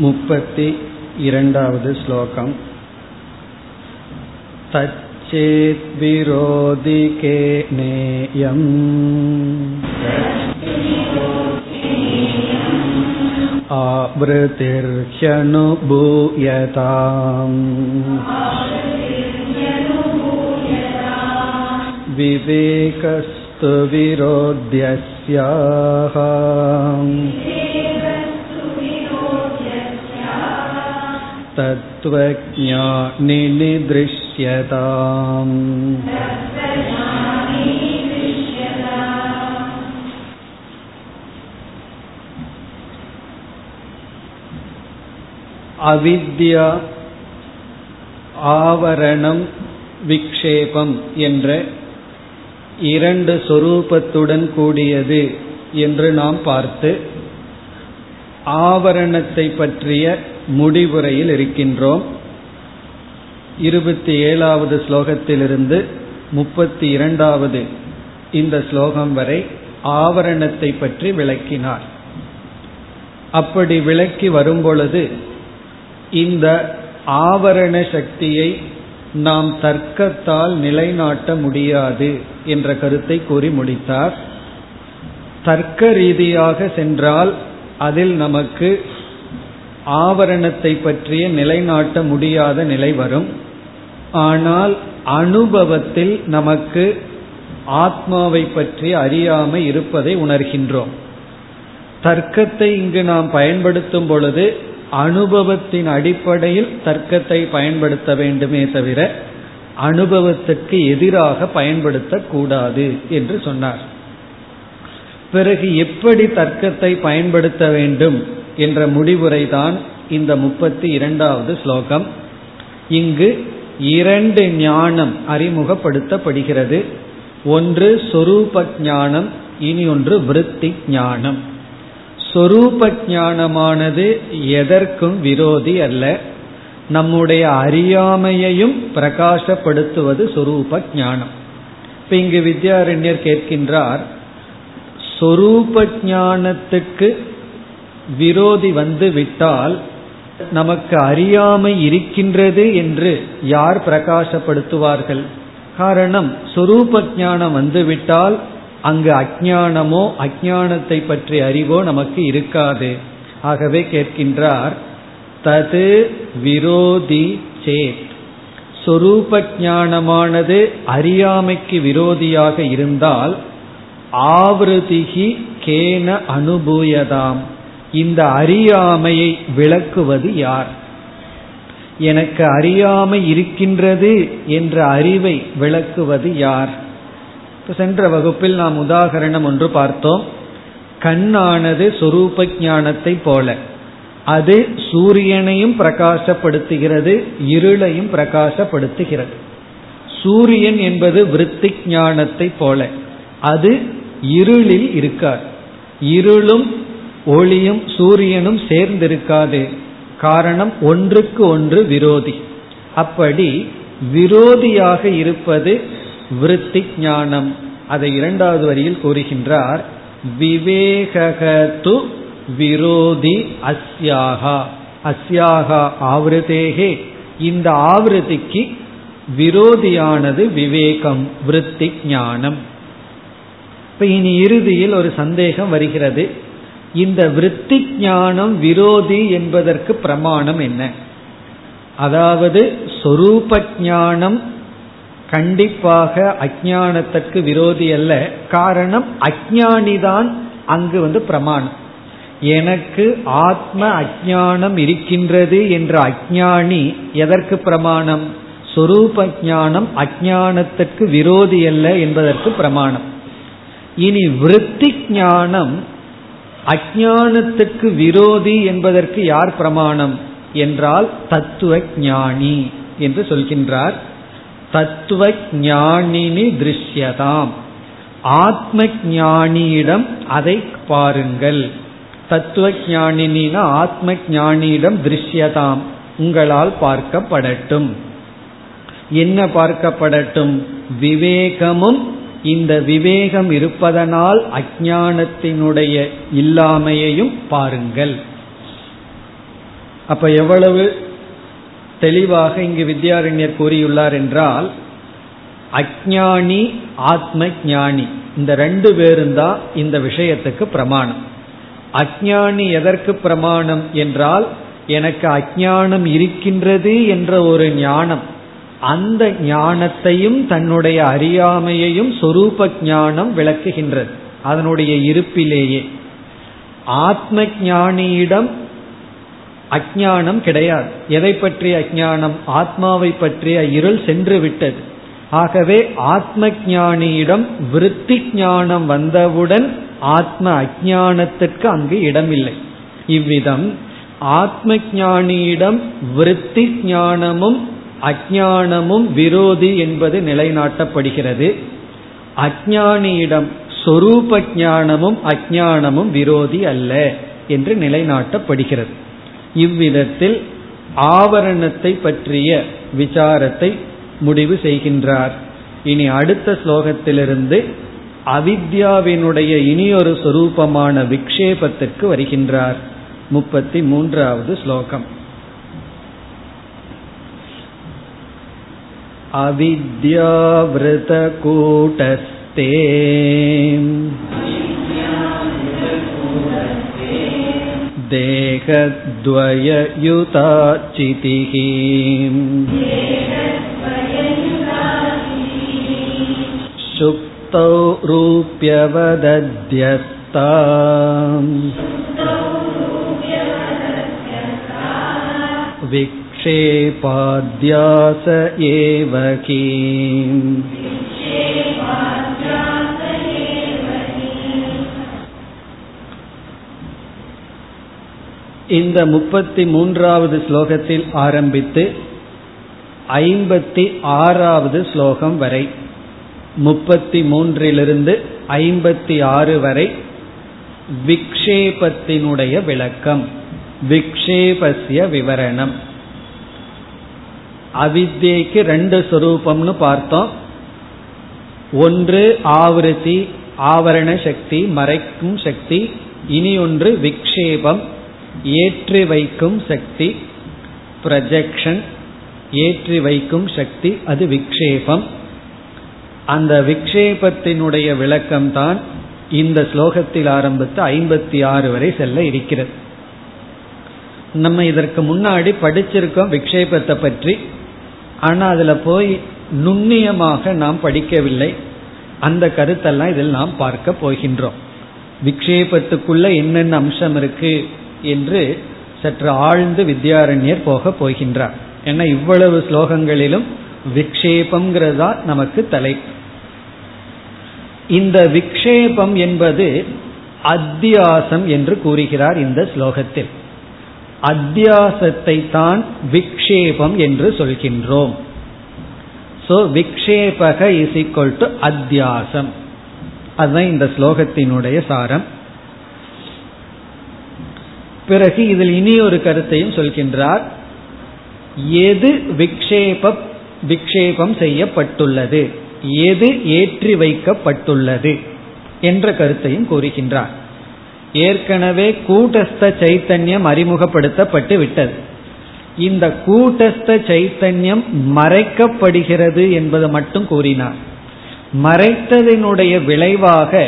मुपति इरण्डावद् श्लोकम् तच्चेद्विरोधि केनेयम् आवृतिर्ह्यनुभूयताम् विवेकस्तु विरोध्यस्याः तत्त्वज्ञानिनिदृश्यताम् அவித்யா ஆவரணம் விக்ஷேபம் என்ற இரண்டு சொரூபத்துடன் கூடியது என்று நாம் பார்த்து ஆவரணத்தை பற்றிய முடிவுரையில் இருக்கின்றோம். இருபத்தி ஏழாவது ஸ்லோகத்திலிருந்து முப்பத்தி இரண்டாவது இந்த ஸ்லோகம் வரை ஆவரணத்தை பற்றி விளக்கினார். அப்படி விளக்கி வரும்பொழுது இந்த ஆவரண சக்தியை நாம் தர்க்கத்தால் நிலைநாட்ட முடியாது என்ற கருத்தை கூறி முடித்தார். தர்க்க ரீதியாக சென்றால் அதில் நமக்கு ஆவரணத்தை பற்றிய நிலைநாட்ட முடியாத நிலை வரும். ஆனால் அனுபவத்தில் நமக்கு ஆத்மாவை பற்றி அறியாமை இருப்பதை உணர்கின்றோம். தர்க்கத்தை இங்கு நாம் பயன்படுத்தும் பொழுது அனுபவத்தின் அடிப்படையில் தர்க்கத்தை பயன்படுத்த வேண்டுமே தவிர அனுபவத்துக்கு எதிராக பயன்படுத்தக்கூடாது என்று சொன்னார். பிறகு எப்படி தர்க்கத்தை பயன்படுத்த வேண்டும்? என்ற முடிவுரைதான் இந்த முப்பத்தி இரண்டாவது ஸ்லோகம். இங்கு இரண்டு ஞானம் அறிமுகப்படுத்தப்படுகிறது. ஒன்று சொரூப ஞானம் இனி ஒன்று விருத்தி ஞானம் சொரூப ஞானமானது எதற்கும் விரோதி அல்ல. நம்முடைய அறியாமையையும் பிரகாசப்படுத்துவது சொரூப ஞானம் இப்ப இங்கு வித்யாரண்யர் கேட்கின்றார் சொரூப ஞானத்துக்கு விரோதி வந்து விட்டால் நமக்கு அறியாமை இருக்கின்றது என்று யார் பிரகாசப்படுத்துவார்கள்? காரணம் சொரூப ஞானம் வந்துவிட்டால் அங்கு அஜானமோ அஜானத்தை பற்றி அறிவோ நமக்கு இருக்காது. ஆகவே கேட்கின்றார் தது விரோதி சேத். சொரூப ஞானமானது அறியாமைக்கு விரோதியாக இருந்தால் ஆவிருதிகி கேன அனுபூயதாம். இந்த அறியாமையை விளக்குவது யார்? எனக்கு அறியாமை இருக்கின்றது என்ற அறிவை விளக்குவது யார்? சென்ற வகுப்பில் நாம் உதாகரணம் ஒன்று பார்த்தோம். கண்ணானது சொரூப ஞானத்தை போல. அது சூரியனையும் பிரகாசப்படுத்துகிறது இருளையும் பிரகாசப்படுத்துகிறது. சூரியன் என்பது விருத்தி ஞானத்தை போல. அது இருளில் இருக்கார் இருளும் ஒளியும் சூரியனும் சேர்ந்திருக்காது. காரணம் ஒன்றுக்கு ஒன்று விரோதி. அப்படி விரோதியாக இருப்பது விருத்தி ஞானம் அதை இரண்டாவது வரியில் கூறுகின்றார் விவேகது விரோதி அஸ்யாகா. அஸ்யாகா ஆவிரதேகே இந்த ஆவிரதிக்கு விரோதியானது விவேகம் விருத்தி ஞானம் இப்ப இனி இறுதியில் ஒரு சந்தேகம் வருகிறது. இந்த விருத்தி ஞானம் விரோதி என்பதற்கு பிரமாணம் என்ன? அதாவது சொரூப ஞானம் கண்டிப்பாக அஜானத்திற்கு விரோதி அல்ல. காரணம் அஜானிதான் அங்கு வந்து பிரமாணம். எனக்கு ஆத்ம அஜானம் இருக்கின்றது என்ற அஜானி எதற்கு பிரமாணம்? சொரூப ஞானம் அஜானத்திற்கு விரோதி அல்ல என்பதற்கு பிரமாணம். இனி விருத்தி ஞானம் அஜானத்துக்கு விரோதி என்பதற்கு யார் பிரமாணம்? என்றால் தத்துவ ஞானி என்று சொல்கின்றார். தத்துவ ஞானினி திருஷ்யதாம். ஆத்ம ஞானியிடம் அதை பாருங்கள். தத்துவ ஞானினா ஆத்ம ஞானியிடம் திருஷ்யதாம். உங்களால் பார்க்கப்படட்டும். என்ன பார்க்கப்படட்டும்? விவேகமும் இந்த விவேகம் இருப்பதனால் அஜானத்தினுடைய இல்லாமையையும் பாருங்கள். அப்ப எவ்வளவு தெளிவாக இங்கு வித்யாரண்யர் கூறியுள்ளார் என்றால் அஜானி ஆத்ம ஞானி இந்த ரெண்டு பேரும் தான் இந்த விஷயத்துக்கு பிரமாணம். அஜானி எதற்கு பிரமாணம் என்றால் எனக்கு அஜானம் இருக்கின்றது என்ற ஒரு ஞானம் அந்த ஞானத்தையும் தன்னுடைய அறியாமையையும் சொரூப ஞானம் விளக்குகின்றது. அதனுடைய இருப்பிலேயே. ஆத்ம ஞானியிடம் அஜானம் கிடையாது. எதை பற்றிய அஜானம் ஆத்மாவை பற்றிய இருள் சென்று விட்டது. ஆகவே ஆத்ம ஞானியிடம் விருத்தி ஞானம் வந்தவுடன் ஆத்ம அஜானத்திற்கு அங்கு இடமில்லை. இவ்விதம் ஆத்ம ஞானியிடம் விருத்தி ஞானமும் அஜானமும் விரோதி என்பது நிலைநாட்டப்படுகிறது. அஜானியிடம் சொரூப ஞானமும் அஜானமும் விரோதி அல்ல என்று நிலைநாட்டப்படுகிறது. இவ்விதத்தில் ஆவரணத்தை பற்றிய விசாரத்தை முடிவு செய்கின்றார். இனி அடுத்த ஸ்லோகத்திலிருந்து அவித்யாவினுடைய இனியொரு சொரூபமான விக்ஷேபத்திற்கு வருகின்றார். முப்பத்தி மூன்றாவது ஸ்லோகம். अविद्यावृतकूटस्ते देहद्वययुताचितिः शुक्तौ रूप्यवदध्यस्ता विक्षेपाद्यास एव இந்த முப்பத்தி மூன்றாவது ஸ்லோகத்தில் ஆரம்பித்து ஐம்பத்தி ஆறாவது ஸ்லோகம் வரை முப்பத்தி மூன்றிலிருந்து ஐம்பத்தி ஆறு வரை விக்ஷேபத்தினுடைய விளக்கம் விக்ஷேபஸ்ய விவரணம் அவித்யைக்கு ரெண்டு சொரூபம்னு பார்த்தோம். ஒன்று ஆவருத்தி ஆவரண சக்தி மறைக்கும் சக்தி இனி ஒன்று விக்ஷேபம் ஏற்றி வைக்கும் சக்தி ப்ரஜெக்ஷன் ஏற்றி வைக்கும் சக்தி அது விக்ஷேபம். அந்த விக்ஷேபத்தினுடைய விளக்கம்தான் இந்த ஸ்லோகத்தில் ஆரம்பித்து ஐம்பத்தி ஆறு வரை செல்ல இருக்கிறது. நம்ம இதற்கு முன்னாடி படிச்சிருக்கோம் விக்ஷேபத்தை பற்றி. ஆனா அதுல போய் நுண்ணியமாக நாம் படிக்கவில்லை. அந்த கருத்தெல்லாம் இதில் நாம் பார்க்க போகின்றோம். விக்ஷேபத்துக்குள்ள என்னென்ன அம்சம் இருக்கு என்று சற்று ஆழ்ந்து வித்யாரண்யர் போக போகின்றார். ஏன்னா இவ்வளவு ஸ்லோகங்களிலும் விக்ஷேபம்ங்கிறதா நமக்கு தலை. இந்த விக்ஷேபம் என்பது அத்தியாசம் என்று கூறுகிறார் இந்த ஸ்லோகத்தில். அத்தியாசத்தை தான் விக்ஷேபம் என்று சொல்கின்றோம். சோ விக்ஷேபக இஸ் ஈக்வல் டு அத்தியாசம். அதுதான் இந்த ஸ்லோகத்தினுடைய சாரம். பிறகு இதில் இனி ஒரு கருத்தையும் சொல்கின்றார். எது விக்ஷேப விக்ஷேபம் செய்யப்பட்டுள்ளது? எது ஏற்றி வைக்கப்பட்டுள்ளது? என்ற கருத்தையும் கூறுகின்றார். ஏற்கனவே கூட்டஸ்த சைத்தன்யம் அறிமுகப்படுத்தப்பட்டு விட்டது. இந்த கூட்டஸ்த சைத்தன்யம் மறைக்கப்படுகிறது என்பது மட்டும் கூறினார். மறைத்ததினுடைய விளைவாக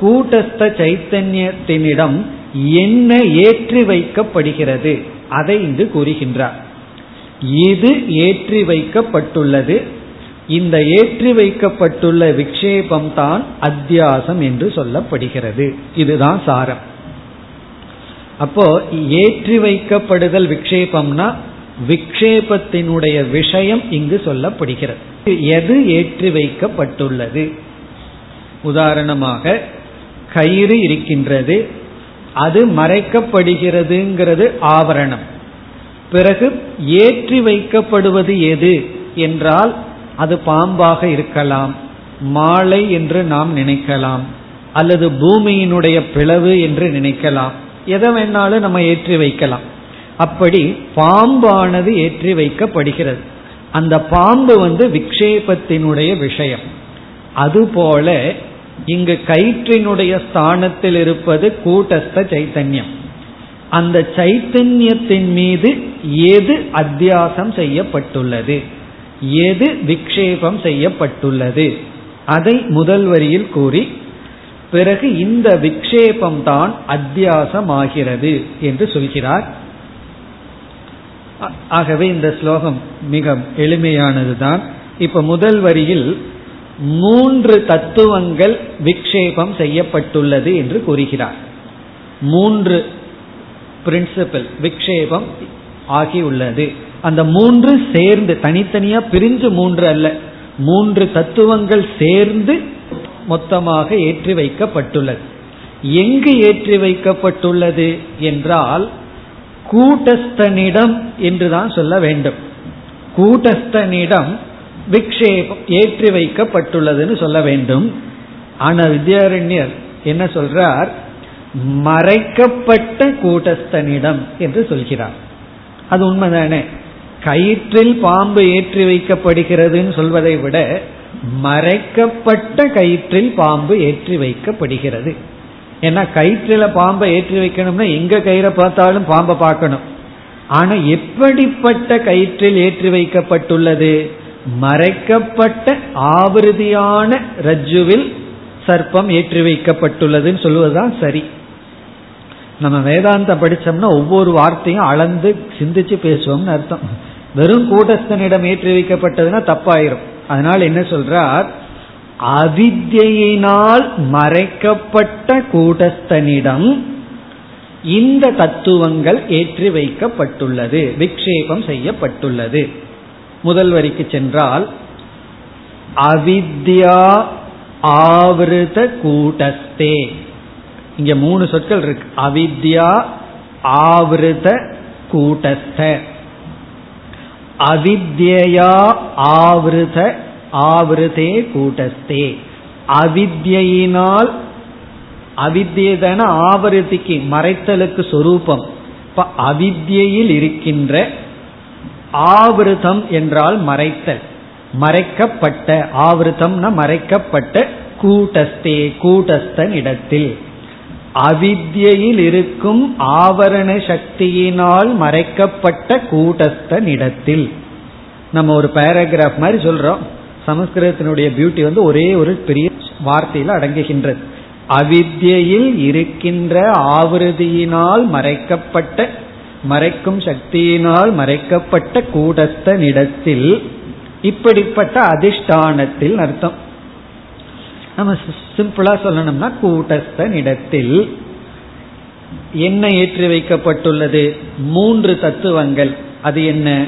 கூட்டஸ்த சைத்தன்யத்தினிடம் என்ன ஏற்றி வைக்கப்படுகிறது அதை இங்கு கூறுகின்றார். இது ஏற்றி வைக்கப்பட்டுள்ளது இந்த ஏற்றி வைக்கப்பட்டுள்ள விக்ஷேபம் தான் அத்தியாசம் என்று சொல்லப்படுகிறது. இதுதான் சாரம். அப்போ ஏற்றி வைக்கப்படுதல் விக்ஷேபம்னா விக்ஷேபத்தினுடைய விஷயம் இங்கு சொல்லப்படுகிறது. எது ஏற்றி வைக்கப்பட்டுள்ளது? உதாரணமாக கயிறு இருக்கின்றது அது மறைக்கப்படுகிறதுங்கிறது ஆவரணம். பிறகு ஏற்றி வைக்கப்படுவது எது? என்றால் அது பாம்பாக இருக்கலாம் மாலை என்று நாம் நினைக்கலாம் அல்லது பூமியினுடைய பிளவு என்று நினைக்கலாம். எதை வேணாலும் நம்ம ஏற்றி வைக்கலாம். அப்படி பாம்பானது ஏற்றி வைக்கப்படுகிறது. அந்த பாம்பு வந்து விக்ஷேபத்தினுடைய விஷயம். அதுபோல இங்கு கயிற்றினுடைய ஸ்தானத்தில் இருப்பது கூட்டஸ்த சைத்தன்யம். அந்த சைத்தன்யத்தின் மீது எது அத்தியாசம் செய்யப்பட்டுள்ளது? எது விக்ஷேபம் செய்யப்பட்டுள்ளது? அதை முதல் வரியில் கூறி பிறகு இந்த விக்ஷேபம் தான் அத்தியாசமாகிறது என்று சொல்கிறார். ஆகவே இந்த ஸ்லோகம் மிக எளிமையானதுதான். இப்ப முதல் வரியில் மூன்று தத்துவங்கள் விக்ஷேபம் செய்யப்பட்டுள்ளது என்று கூறுகிறார். மூன்று பிரின்சிபல் விக்ஷேபம் ஆகியுள்ளது. அந்த மூன்று சேர்ந்து தனித்தனியா பிரிஞ்சு மூன்று அல்ல. மூன்று தத்துவங்கள் சேர்ந்து மொத்தமாக ஏற்றி வைக்கப்பட்டுள்ளது. எங்கு ஏற்றி வைக்கப்பட்டுள்ளது என்றால் கூட்டஸ்தனிடம் என்றுதான் சொல்ல வேண்டும். கூட்டஸ்தனிடம் விக்ஷேபம் ஏற்றி வைக்கப்பட்டுள்ளதுன்னு சொல்ல வேண்டும். ஆனா வித்யாரண்யர் என்ன சொல்றார்? மறைக்கப்பட்ட கூட்டஸ்தனிடம் என்று சொல்கிறார். அது உண்மைதானே? கயிற்றில் பாம்பு ஏற்றி வைக்கப்படுகிறதுன்னு சொல்வதை விட மறைக்கப்பட்ட கயிற்றில் பாம்பு ஏற்றி வைக்கப்படுகிறது. ஏன்னா கயிற்றில பாம்பை ஏற்றி வைக்கணும்னா எங்க கயிறை பார்த்தாலும் பாம்பை பார்க்கணும். ஆனா எப்படிப்பட்ட கயிற்றில் ஏற்றி வைக்கப்பட்டுள்ளது? மறைக்கப்பட்ட ஆவிருதியான ரஜ்ஜுவில் சர்ப்பம் ஏற்றி வைக்கப்பட்டுள்ளதுன்னு சொல்லுவதுதான் சரி. நம்ம வேதாந்தம் படிச்சோம்னா ஒவ்வொரு வார்த்தையும் அளந்து சிந்திச்சு பேசுவோம்னு அர்த்தம். வெறும் கூட்டஸ்தனிடம் ஏற்றி வைக்கப்பட்டதுன்னா தப்பாயிரும். அதனால் என்ன சொல்றார்? அவித்யினால் மறைக்கப்பட்ட கூட்டஸ்தனிடம் இந்த தத்துவங்கள் ஏற்றி வைக்கப்பட்டுள்ளது விக்ஷேபம் செய்யப்பட்டுள்ளது. முதல் வரிக்கு சென்றால் அவித்யா ஆவிருத கூட்டஸ்தே. இங்க மூணு சொற்கள் இருக்கு. அவித்யா ஆவிருத கூட்டஸ்த. அவித்யா ஆவிருத ஆவிருதே கூட்டஸ்தே. அவித்யினால் அவித்தியதான ஆவருத்திக்கு மறைத்தலுக்கு சொரூபம். இப்ப அவித்யில் இருக்கின்ற ஆவிருதம் என்றால் மறைத்தல். மறைக்கப்பட்ட ஆவிருதம்னா மறைக்கப்பட்ட கூட்டஸ்தே கூட்டஸ்தன் இடத்தில் அவித்யில் இருக்கும் ஆவரண சக்தியினால் மறைக்கப்பட்ட கூட்டஸ்தனிடத்தில் நம்ம ஒரு பேராகிராஃப் மாதிரி சொல்றோம். சமஸ்கிருதத்தினுடைய பியூட்டி வந்து ஒரே ஒரு பெரிய வார்த்தையில் அடங்குகின்றது. அவித்யில் இருக்கின்ற ஆவிருதியினால் மறைக்கப்பட்ட மறைக்கும் சக்தியினால் மறைக்கப்பட்ட கூடஸ்தனிடத்தில் இப்படிப்பட்ட அதிஷ்டானத்தில் அர்த்தம். நம்ம சிம்பிளா சொல்லணும்னா கூட்டஸ்தனிடத்தில் என்ன ஏற்றி வைக்கப்பட்டுள்ளது? மூன்று தத்துவங்கள். அது என்ன?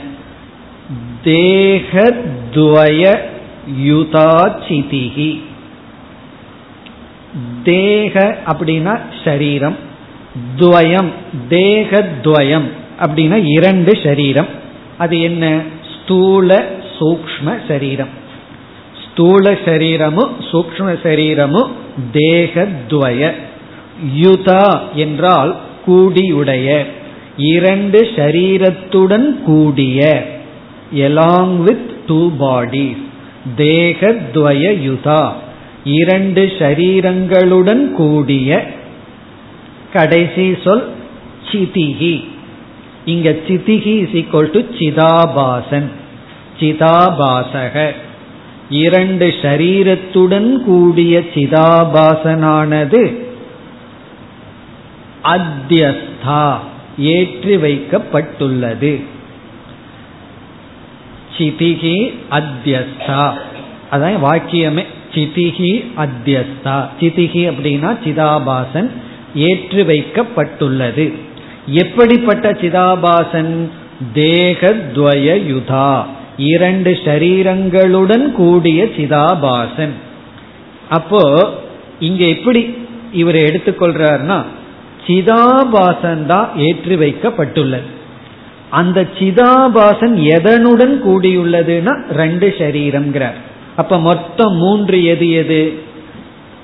தேகத்வய யுதாச்சிதிகி தேக அப்படின்னா சரீரம். துவயம் தேகத்வயம் அப்படின்னா இரண்டு சரீரம். அது என்ன? ஸ்தூல சூக்ம சரீரம். ஸ்தூல சரீரமும் சூக்ம சரீரமும் தேகத்வய. யுதா என்றால் கூடியுடைய. இரண்டு சரீரத்துடன் கூடிய. எலாங் வித் டூ பாடிஸ் தேகத்வய யுதா. இரண்டு ஷரீரங்களுடன் கூடிய. கடைசி சொல் சிதிகி. இங்க சிதிகி இஸ் ஈக்வல் டு சிதாபாசன். சிதாபாசக. இரண்டு ஷரீரத்துடன் கூடிய சிதாபாசனானது அத்தியஸ்தா ஏற்றி வைக்கப்பட்டுள்ளது. சிதிகி அத்தியஸ்தா. அதான் வாக்கியமே. சிதிகி அத்தியஸ்தா. சிதிகி அப்படின்னா சிதாபாசன் ஏற்று வைக்கப்பட்டுள்ளது. எப்படிப்பட்ட சிதாபாசன்? தேகத்வய யுதா இரண்டு ஷரீரங்களுடன் கூடிய சிதாபாசன். அப்போ இங்க எப்படி இவர் எடுத்துக்கொள்றார்னா சிதாபாசன் தான் ஏற்றி வைக்கப்பட்டுள்ளது. அந்த சிதாபாசன் எதனுடன் கூடியுள்ளதுன்னா ரெண்டு ஷரீரம்ங்கிறார் அப்ப மொத்தம் மூன்று எது எது?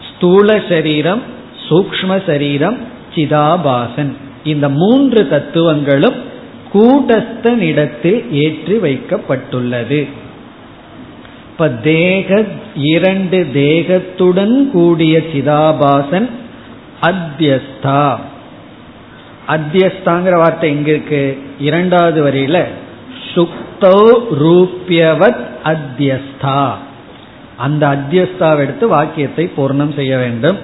ஸ்தூல சரீரம் சூக்ம சரீரம் சிதாபாசன். இந்த மூன்று தத்துவங்களும் கூட்டஸ்தனிடத்தில் ஏற்றி வைக்கப்பட்டுள்ளது. இப்ப தேக இரண்டு தேகத்துடன் கூடிய சிதாபாசன் அத்தியஸ்தா. அத்தியஸ்தாங்கிற வார்த்தை எங்க இருக்கு? இரண்டாவது வரியில சுக்தோ ரூபியவத் அத்தியஸ்தா. அந்த அத்தியஸ்தாவை எடுத்து வாக்கியத்தை பூர்ணம் செய்ய வேண்டும்.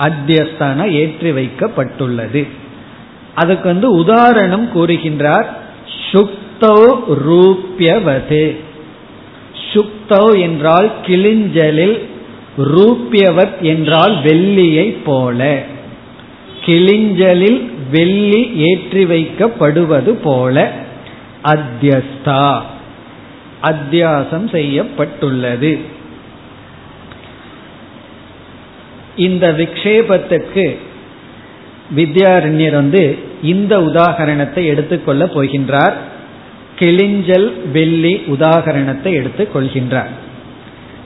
அத்தியஸ்தான ஏற்றி வைக்கப்பட்டுள்ளது. அதுக்கு வந்து உதாரணம் கூறுகின்றார். சுக்தோ ரூபியவது. சுக்தோ என்றால் கிளிஞ்சலில் ரூபியவத் என்றால் வெள்ளியை போல. கிளிஞ்சலில் வெள்ளி ஏற்றி வைக்கப்படுவது போல. அத்தியஸ்தா. அத்தியாசம் செய்யப்பட்டுள்ளது. இந்த விக்ஷேபத்துக்கு வித்யாரண்யர் வந்து இந்த உதாகரணத்தை எடுத்துக்கொள்ள போகின்றார். கிளிஞ்சல் வெள்ளி உதாகரணத்தை எடுத்துக் கொள்கின்றார்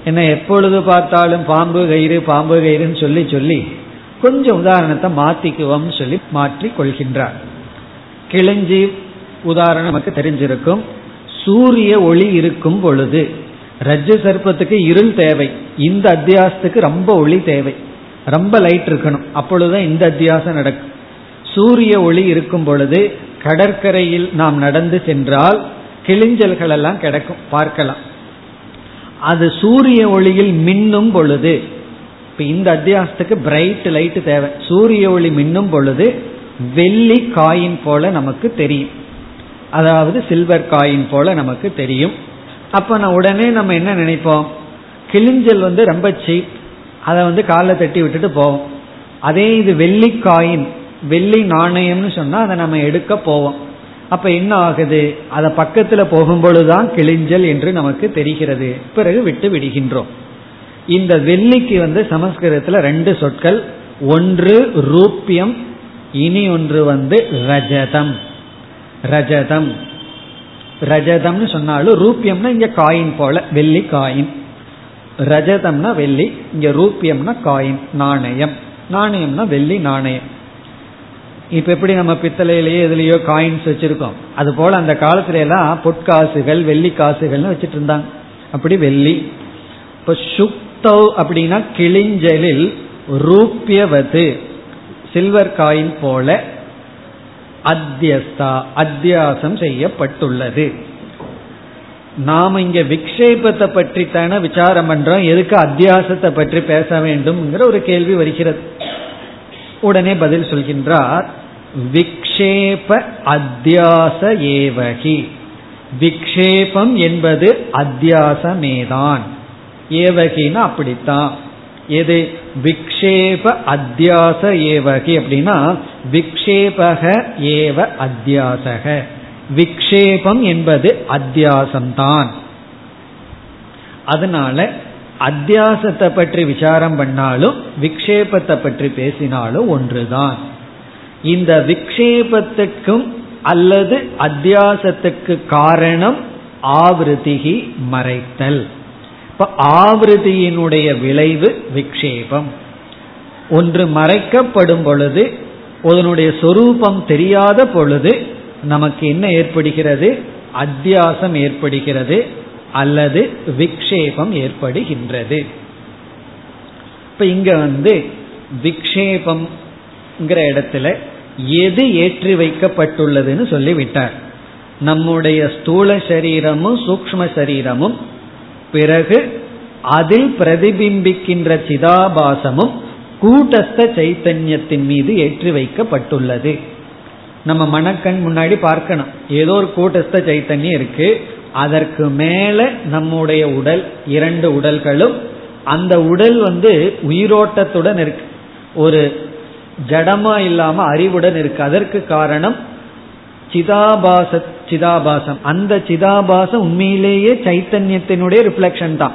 என்ன எப்பொழுது பார்த்தாலும் பாம்பு கயிறு பாம்பு கயிறுன்னு சொல்லி சொல்லி கொஞ்சம் உதாரணத்தை மாத்திக்குவோம் சொல்லி மாற்றி கொள்கின்றார். கிளிஞ்சி உதாரணம் நமக்கு தெரிஞ்சிருக்கும். சூரிய ஒளி இருக்கும் பொழுது ரஜ்ஜு சர்ப்பத்துக்கு இருள் தேவை. இந்த அத்தியாசத்துக்கு ரொம்ப ஒளி தேவை. ரொம்ப லைட் இருக்கணும். அப்பொழுதுதான் இந்த அத்தியாசம் நடக்கும். சூரிய ஒளி இருக்கும் பொழுது கடற்கரையில் நாம் நடந்து சென்றால் கிளிஞ்சல்கள் எல்லாம் கிடைக்கும் பார்க்கலாம். அது சூரிய ஒளியில் மின்னும் பொழுது இப்ப இந்த அத்தியாசத்துக்கு பிரைட் லைட் தேவை. சூரிய ஒளி மின்னும் பொழுது வெள்ளி காயின் போல நமக்கு தெரியும். அதாவது சில்வர் காயின் போல நமக்கு தெரியும். அப்ப நான் உடனே நம்ம என்ன நினைப்போம்? கிளிஞ்சல் வந்து ரொம்ப சீப் அதை வந்து காலை தட்டி விட்டுட்டு போவோம். அதே இது வெள்ளி காயின் வெள்ளி நாணயம்னு சொன்னா அதை நம்ம எடுக்க போவோம். அப்ப என்ன ஆகுது? அதை பக்கத்துல போகும்பொழுதுதான் கிழிஞ்சல் என்று நமக்கு தெரிகிறது. பிறகு விட்டு விடுகின்றோம். இந்த வெள்ளிக்கு வந்து சமஸ்கிருதத்துல ரெண்டு சொற்கள். ஒன்று ரூபியம் இனி ஒன்று வந்து ரஜதம். ரஜதம். ரஜதம்னு சொன்னாலும் ரூபியம்னா இங்க காயின் போல வெள்ளி காயின். ரஜதம்னா வெள்ளி இங்க ரூபியம்னா காயின் நாணயம். நாணயம்னா வெள்ளி நாணயம். இப்ப எப்படி நம்ம பித்தளையிலேயே எதுலேயோ காயின்ஸ் வச்சிருக்கோம். அது போல அந்த காலத்துல எல்லாம் பொற்காசுகள் வெள்ளி காசுகள்னு வச்சுட்டு இருந்தாங்க அப்படி வெள்ளி. இப்ப சுக்தவ் அப்படின்னா கிளிஞ்சலில் ரூபியவது. சில்வர் காயின் போல அத்தியஸ்தா அத்தியாசம் செய்யப்பட்டுள்ளது. நாம இங்க விக்ஷேபத்தை பற்றி தானே விசாரம் பண்றோம். எதுக்கு அத்தியாசத்தை பற்றி பேச வேண்டும்ங்கிற ஒரு கேள்வி வருகிறது. உடனே பதில் சொல்கின்றார். விக்ஷேப அத்தியாச ஏவகி. விக்ஷேபம் என்பது அத்தியாசமேதான். ஏவகின்னா அப்படித்தான். எது? விக்ஷேப அத்தியாச ஏவகி அப்படின்னா விக்ஷேபக ஏவ அத்தியாசக. விக்ஷேபம் என்பது அத்தியாசம்தான். அதனால அத்தியாசத்தை பற்றி விசாரம் பண்ணாலும் விக்ஷேபத்தை பற்றி பேசினாலும் ஒன்றுதான். இந்த விக்ஷேபத்துக்கும் அல்லது அத்தியாசத்துக்கு காரணம் ஆவிருதிகி மறைத்தல். இப்ப ஆவிருதியினுடைய விளைவு விக்ஷேபம். ஒன்று மறைக்கப்படும் பொழுது அதனுடைய சொரூபம் தெரியாத பொழுது நமக்கு என்ன ஏற்படுகிறது? அத்தியாசம் ஏற்படுகிறது அல்லது விக்ஷேபம் ஏற்படுகின்றது. இப்ப இங்க வந்து விக்ஷேபம்ங்கிற இடத்துல எது ஏற்றி வைக்கப்பட்டுள்ளதுன்னு சொல்லிவிட்டார். நம்முடைய ஸ்தூல சரீரமும் சூக்ம சரீரமும் பிறகு அதில் பிரதிபிம்பிக்கின்ற சிதாபாசமும் கூட்டஸ்த சைத்தன்யத்தின் மீது ஏற்றி வைக்கப்பட்டுள்ளது. நம்ம மனக்கண் முன்னாடி பார்க்கணும். ஏதோ ஒரு கூட்டஸ்த சைத்தன்யம் இருக்கு. அதற்கு மேல நம்முடைய உடல் இரண்டு உடல்களும் அந்த உடல் வந்து உயிரோட்டத்துடன் இருக்கு. ஒரு ஜடமா இல்லாம அறிவுடன் இருக்கு. அதற்கு காரணம் சிதாபாச சிதாபாசம். அந்த சிதாபாசம் உண்மையிலேயே சைத்தன்யத்தினுடைய ரிஃப்ளெக்ஷன் தான்.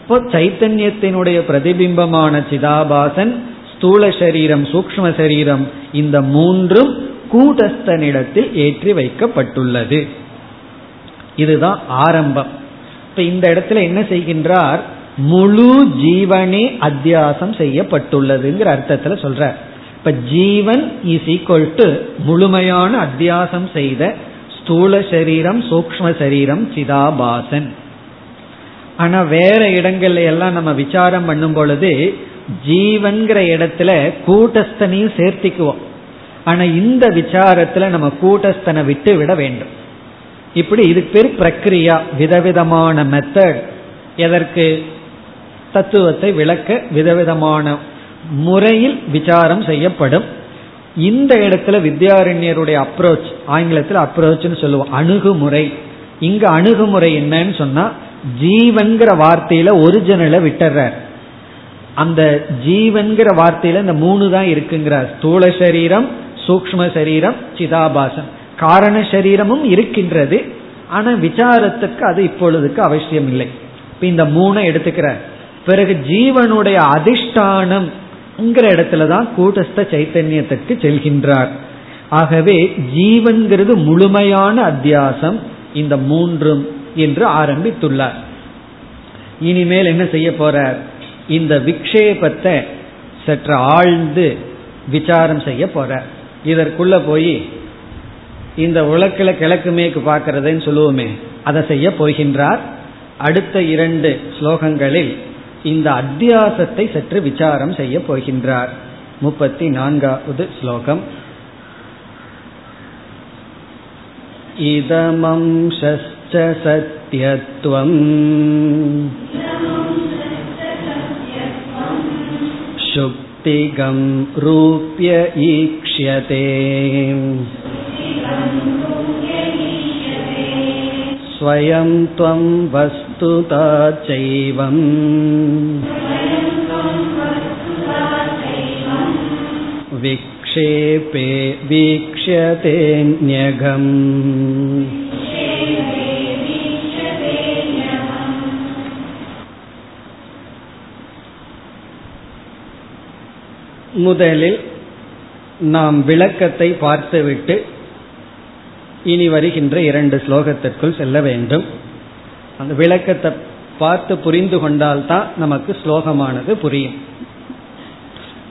இப்போ சைத்தன்யத்தினுடைய பிரதிபிம்பமான சிதாபாசன் ஸ்தூல சரீரம் சூக்ம சரீரம் இந்த மூன்றும் கூட்டஸ்தனிடத்தில் ஏற்றி வைக்கப்பட்டுள்ளது. இதுதான் ஆரம்பம். இப்ப இந்த இடத்துல என்ன செய்கின்றார்? முழு ஜீவனே அத்தியாசம் செய்யப்பட்டுள்ளதுங்கிற அர்த்தத்துல சொல்றார். இப்ப ஜீவன் இஸ் ஈக்வல் டு முழுமையான அத்தியாசம் செய்த ஸ்தூல சரீரம் சூக்ம சரீரம் சிதாபாசன். ஆனா வேற இடங்கள்ல எல்லாம் நம்ம விசாரம் பண்ணும் பொழுது ஜீவன்கிற இடத்துல கூட்டஸ்தனையும் சேர்த்திக்குவோம். ஆனா இந்த விசாரத்துல நம்ம கூட்டஸ்தனை விட்டு விட வேண்டும். இப்படி இதுக்கு பேர் பிரக்ரியா விதவிதமான மெத்தட் எதற்கு? தத்துவத்தை விளக்க விதவிதமான முறையில் விசாரம் செய்யப்படும். இந்த இடத்துல வித்யாரண்யருடைய அப்ரோச் ஆங்கிலத்தில் அப்ரோச்னு சொல்லுவோம். அணுகுமுறை. இங்க அணுகுமுறை என்னன்னு சொன்னா ஜீவன்கிற வார்த்தையில ஒரிஜினலை விட்டுறார் அந்த ஜீவன்கிற வார்த்தையில இந்த மூணு தான் இருக்குங்கிறார். ஸ்தூல சரீரம் சூக்ம சரீரம் சிதாபாசம். காரண சரீரமும் இருக்கின்றது. ஆனா விசாரத்துக்கு அது இப்பொழுதுக்கு அவசியம் இல்லை இப்ப இந்த மூணை எடுத்துக்கிறார். பிறகு ஜீவனுடைய அதிஷ்டானம் இடத்துலதான் கூட்டஸ்த சைத்தன்யத்துக்கு செல்கின்றார். ஆகவே ஜீவன்கிறது முழுமையான அத்தியாசம் இந்த மூன்றும் என்று ஆரம்பித்துள்ளார். இனிமேல் என்ன செய்ய போறார்? இந்த விக்ஷேபத்தை சற்று ஆழ்ந்து விசாரம் செய்ய போறார். இதற்குள்ள போய் இந்த உலக்கில கிழக்கு மேற்கு பார்க்கறதுன்னு சொல்லுவோமே அதை செய்ய போகின்றார். அடுத்த இரண்டு ஸ்லோகங்களில் இந்த அத்தியாசத்தை சற்று விசாரம் செய்ய போகின்றார். முப்பத்தி நான்காவது ஸ்லோகம். இதமம் सत्यत्वम् शुक्तिगं रूप्य ईक्ष्यते ஸ்வயம் துவம் வஸ் वस्तुता चैवम् विक्षेपे वीक्ष्यतेऽन्यघम् முதலில் நாம் விளக்கத்தை பார்த்துவிட்டு இனி வருகின்ற இரண்டு ஸ்லோகத்திற்குள் செல்ல வேண்டும் அந்த விளக்கத்தை பார்த்து புரிந்து கொண்டால்தான் நமக்கு ஸ்லோகமானது புரியும்.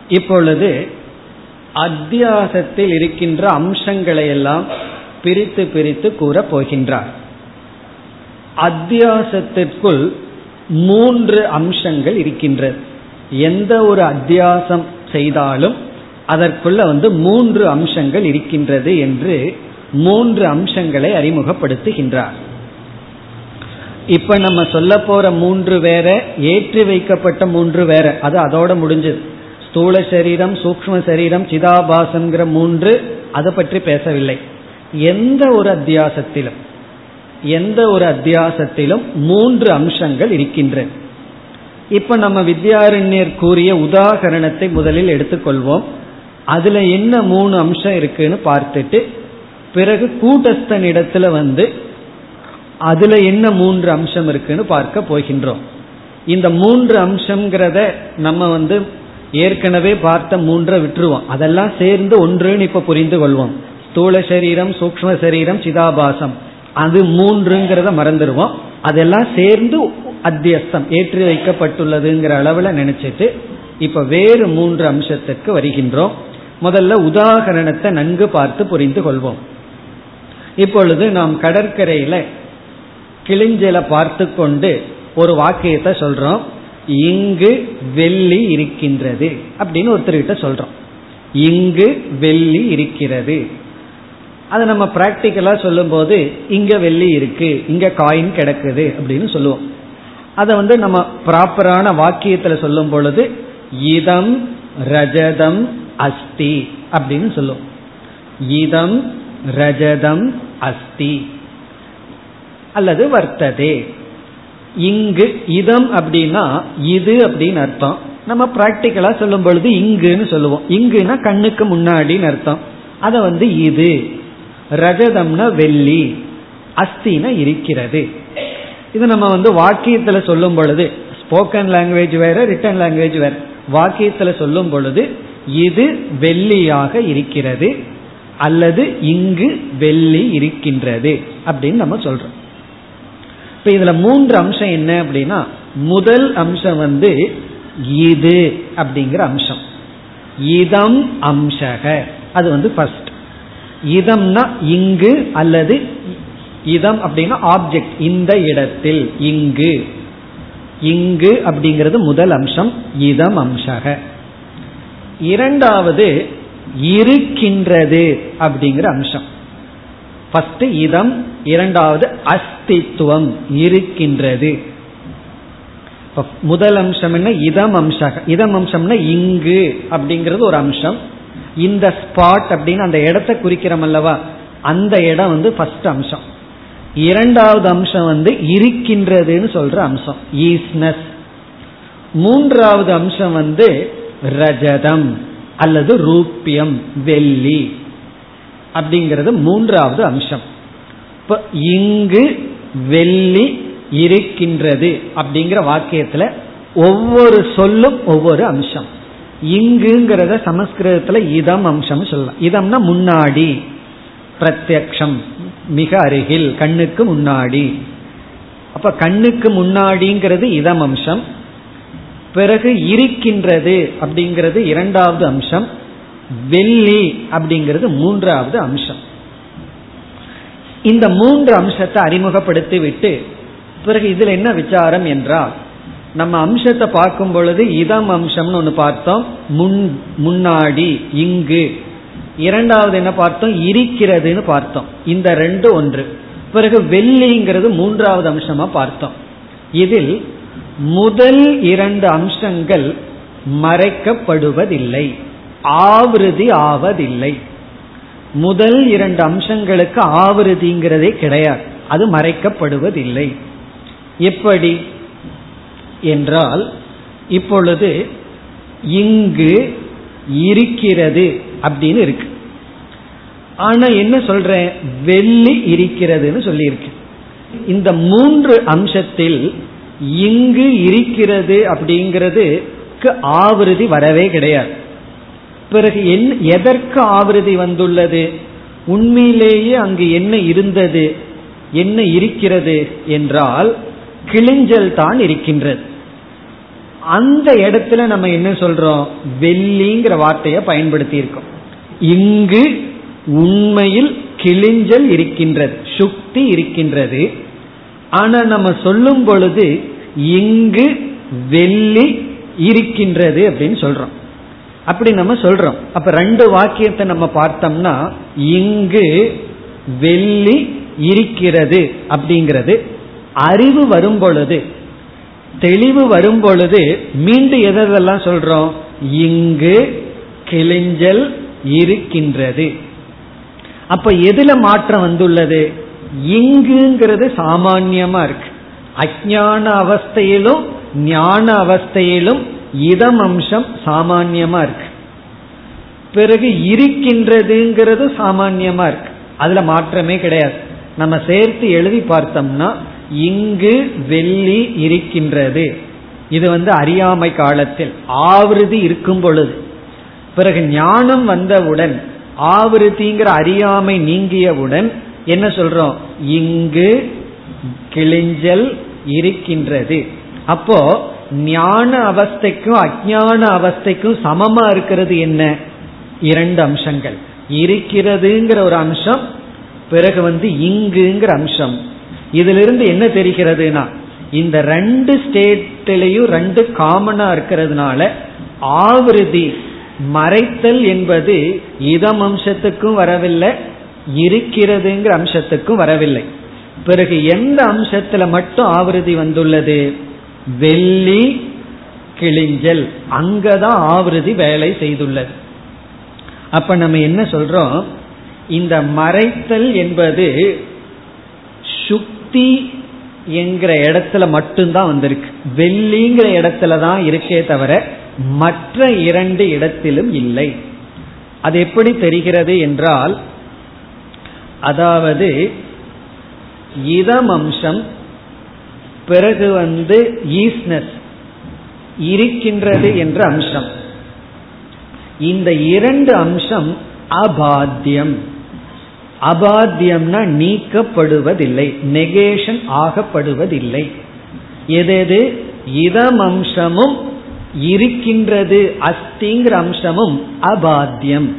இப்பொழுது அத்தியாசத்தில் இருக்கின்ற அம்சங்களை எல்லாம் பிரித்து பிரித்து கூற போகின்றார். அத்தியாசத்திற்குள் மூன்று அம்சங்கள் இருக்கின்றது. எந்த ஒரு அத்தியாசம் செய்தாலும் அதற்குள்ள வந்து மூன்று அம்சங்கள் இருக்கின்றது என்று மூன்று அம்சங்களை அறிமுகப்படுத்துகின்றார். இப்ப நம்ம சொல்ல போற மூன்று வேற ஏற்றி வைக்கப்பட்ட மூன்று வேற. அது அதோட முடிஞ்சது. ஸ்தூல சரீரம் சூக்ம சரீரம் சிதாபாசங்கிற மூன்று அதை பற்றி பேசவில்லை. எந்த ஒரு அத்தியாசத்திலும் எந்த ஒரு அத்தியாசத்திலும் மூன்று அம்சங்கள் இருக்கின்றன. இப்ப நம்ம வித்யாரண்யர் கூறிய உதாகரணத்தை முதலில் எடுத்துக்கொள்வோம். அதுல என்ன மூணு அம்சம் இருக்குன்னு பார்த்துட்டு பிறகு கூட்டஸ்தன் இடத்துல வந்து அதுல என்ன மூன்று அம்சம் இருக்குன்னு பார்க்க போகின்றோம். இந்த மூன்று அம்சம்ங்கிறத நம்ம வந்து ஏற்கனவே பார்த்த மூன்றை விட்டுருவோம். அதெல்லாம் சேர்ந்து ஒன்றுன்னு இப்ப புரிந்து கொள்வோம். ஸ்தூல சரீரம் சூக்ம சரீரம் சிதாபாசம். அது மூன்றுங்கிறத மறந்துடுவோம். அதெல்லாம் சேர்ந்து அத்தியஸ்தம் ஏற்றி வைக்கப்பட்டுள்ளதுங்கிற அளவுல நினைச்சிட்டு இப்ப வேறு மூன்று அம்சத்திற்கு வருகின்றோம். முதல்ல உதாகரணத்தை நன்கு பார்த்து புரிந்து கொள்வோம். இப்பொழுது நாம் கடற்கரையில கிளிஞ்சல பார்த்து கொண்டு ஒரு வாக்கியத்தை சொல்றோம். இங்கு வெள்ளி இருக்கின்றது அப்படின்னு ஒருத்தர்கிட்ட சொல்றோம். இங்கு வெள்ளி இருக்கிறது. அதை நம்ம பிராக்டிக்கலா சொல்லும் போது இங்க வெள்ளி இருக்கு இங்க காயின் கிடக்குது அப்படின்னு சொல்லுவோம். அதை வந்து நம்ம ப்ராப்பரான வாக்கியத்துல சொல்லும் பொழுது இதம் ரஜதம் அஸ்தி அப்படின்னு சொல்லுவோம். இதம் ரஜதம் அஸ்தி. அல்லது வர்த்ததே. இங்கு இதம் அப்படின்னா இது அப்படின்னு அர்த்தம். நம்ம பிராக்டிக்கலா சொல்லும் பொழுது இங்குன்னு சொல்லுவோம். இங்குனா கண்ணுக்கு முன்னாடின்னு அர்த்தம். அதை வந்து இது. ரஜதம்னா வெள்ளி. அஸ்தினா இருக்கிறது. இது நம்ம வந்து வாக்கியத்துல சொல்லும் பொழுது ஸ்போக்கன் லாங்குவேஜ் வேற ரிட்டன் லாங்குவேஜ் வேற. வாக்கியத்துல சொல்லும் பொழுது இது வெள்ளியாக இருக்கிறது அல்லது இங்கு வெள்ளி இருக்கின்றது அப்படின்னு நம்ம சொல்றோம். இப்ப இதுல மூன்று அம்சம் என்ன அப்படின்னா முதல் அம்சம் வந்து இது அப்படிங்கிற அம்சம். இதம் அம்சக. அது வந்து ஃபர்ஸ்ட் இதம்னா இங்கு அல்லது இதம் அப்படின்னா ஆப்ஜெக்ட் இந்த இடத்தில் இங்கு. இங்கு அப்படிங்கிறது முதல் அம்சம் இதம் அம்சக. இரண்டாவது இருக்கின்றது அப்படிங்கிற அம்சம். ஃபர்ஸ்ட் இதம் இரண்டாவது அஸ்தித்துவம் இருக்கின்றது. முதல் அம்சம் என்ன? இதம் அம்சம் இதம் அம்சம்னா இங்கு அப்படிங்கிறது ஒரு அம்சம். இந்த ஸ்பாட் அப்படின்னு அந்த இடத்தை குறிக்கிறோம் அல்லவா? அந்த இடம் வந்து ஃபர்ஸ்ட் அம்சம். இரண்டாவது அம்சம் வந்து இருக்கின்றதுன்னு சொல்ற அம்சம். ஈஸ்னஸ் மூன்றாவது அம்சம் வந்து ரஜதம் அல்லது ரூபியம் வெள்ளி. அப்படிங்கிறது மூன்றாவது அம்சம். இப்போ இங்கு வெள்ளி இருக்கின்றது அப்படிங்கிற வாக்கியத்துல ஒவ்வொரு சொல்லும் ஒவ்வொரு அம்சம். இங்குங்கிறத சமஸ்கிருதத்துல இதம் அம்சம் சொல்லலாம். இதம்னா முன்னாடி பிரத்யக்ஷம் மிக அருகில் கண்ணுக்கு முன்னாடி. அப்ப கண்ணுக்கு முன்னாடிங்கிறது இதம் அம்சம் பிறகு இருக்கின்றது அப்படிங்கிறது இரண்டாவது அம்சம் வெள்ளி அப்படிங்கிறது மூன்றாவது அம்சம். இந்த மூன்று அம்சத்தை அறிமுகப்படுத்தி விட்டு பிறகு இதுல என்ன விசாரம் என்றால் நம்ம அம்சத்தை பார்க்கும் பொழுது இதம் அம்சம்னு ஒன்று பார்த்தோம். முன் முன்னாடி இங்கு. இரண்டாவது என்ன பார்த்தோம்? இருக்கிறதுன்னு பார்த்தோம். இந்த ரெண்டு ஒன்று. பிறகு வெள்ளிங்கிறது மூன்றாவது அம்சமா பார்த்தோம். இதில் முதல் இரண்டு அம்சங்கள் மறைக்கப்படுவதில்லை. ஆவிருதி ஆவதில்லை. முதல் இரண்டு அம்சங்களுக்கு ஆவிருதிங்கிறதே கிடையாது. அது மறைக்கப்படுவதில்லை. எப்படி? என்றால் இப்பொழுது இங்கு இருக்கிறது அப்படின்னு இருக்கு. ஆனா என்ன சொல்றேன்? வெள்ளி இருக்கிறதுன்னு சொல்லியிருக்கு. இந்த மூன்று அம்சத்தில் இங்கு இருக்கிறது அப்படிங்கிறது ஆவிருதி வரவே கிடையாது. பிறகு என் எதற்கு ஆவிருதி வந்துள்ளது? உண்மையிலேயே அங்கு என்ன இருந்தது? என்ன இருக்கிறது? என்றால் கிளிஞ்சல் தான் இருக்கின்றது. அந்த இடத்துல நம்ம என்ன சொல்றோம்? வெள்ளிங்கிற வார்த்தையை பயன்படுத்தி இருக்கோம் இங்கு உண்மையில் கிளிஞ்சல் இருக்கின்றது சுக்தி இருக்கின்றது. ஆனா நம்ம சொல்லும் பொழுது இங்கு வெள்ளி இருக்கின்றது அப்படின்னு சொல்றோம். அப்படி நம்ம சொல்றோம். அப்ப ரெண்டு வாக்கியத்தை நம்ம பார்த்தோம்னா இங்கு வெள்ளி இருக்கிறது அப்படிங்கிறது. அறிவு வரும் பொழுது தெளிவு வரும் பொழுது மீண்டும் எதெல்லாம் சொல்றோம்? இங்கு கிளிஞ்சல் இருக்கின்றது. அப்ப எதுல மாற்றம் வந்துள்ளது? இங்குங்கிறது சாமான்யமா இருக்கு. அஜான அவஸ்தையிலும் ஞான அவஸ்தையிலும் இதம் அம்சம் சாமான்யமா இருக்கு. பிறகு இருக்கின்றதுங்கிறது சாமான்யமா இருக்கு. அதுல மாற்றமே கிடையாது. நம்ம சேர்த்து எழுதி பார்த்தோம்னா இங்கு வெள்ளி இருக்கின்றது. இது வந்து அறியாமை காலத்தில் ஆவிருதி இருக்கும் பொழுது. பிறகு ஞானம் வந்தவுடன் ஆவிருத்திங்கிற அறியாமை நீங்கியவுடன் என்ன சொல்றோம்? இங்கு கிளிஞ்சல் இருக்கின்றது. அப்போ ஞான அவஸ்தைக்கும் அஜான அவஸ்தைக்கும் சமமா இருக்கிறது என்ன? இரண்டு அம்சங்கள். இருக்கிறதுங்கிற ஒரு அம்சம் பிறகு வந்து இங்குங்கிற அம்சம். இதிலிருந்து என்ன தெரிகிறதுனா இந்த ரெண்டு ஸ்டேட்டிலையும் ரெண்டு காமனா இருக்கிறதுனால ஆவிருதி மறைத்தல் என்பது இதம் அம்சத்துக்கும் வரவில்லை இருக்கிறதுங்கிற அம்சத்துக்கும் வரவில்லை. பிறகு எந்த அம்சத்துல மட்டும் ஆவிருதி வந்துள்ளது? வெள்ளி கிழிஞ்சல். அங்கதான் ஆவிருதி வேலை செய்துள்ளது. அப்ப நம்ம என்ன சொல்றோம்? இந்த மறைத்தல் என்பது சுக்தி என்கிற இடத்துல மட்டும்தான் வந்திருக்கு. வெள்ளிங்கிற இடத்துல தான் இருக்கே தவிர மற்ற இரண்டு இடத்திலும் இல்லை. அது எப்படி தெரிகிறது என்றால் அதாவது இதம் அம்சம் பிறகு வந்து ஈஸ்னஸ் இருக்கின்றது என்ற அம்சம். இந்த இரண்டு அம்சம் அபாத்தியம். அபாத்தியம்னா நீக்கப்படுவதில்லை நெகேஷன் ஆகப்படுவதில்லை. எது இதம் அம்சமும் இருக்கின்றது அஸ்திங்கிற அம்சமும் அபாத்தியம்.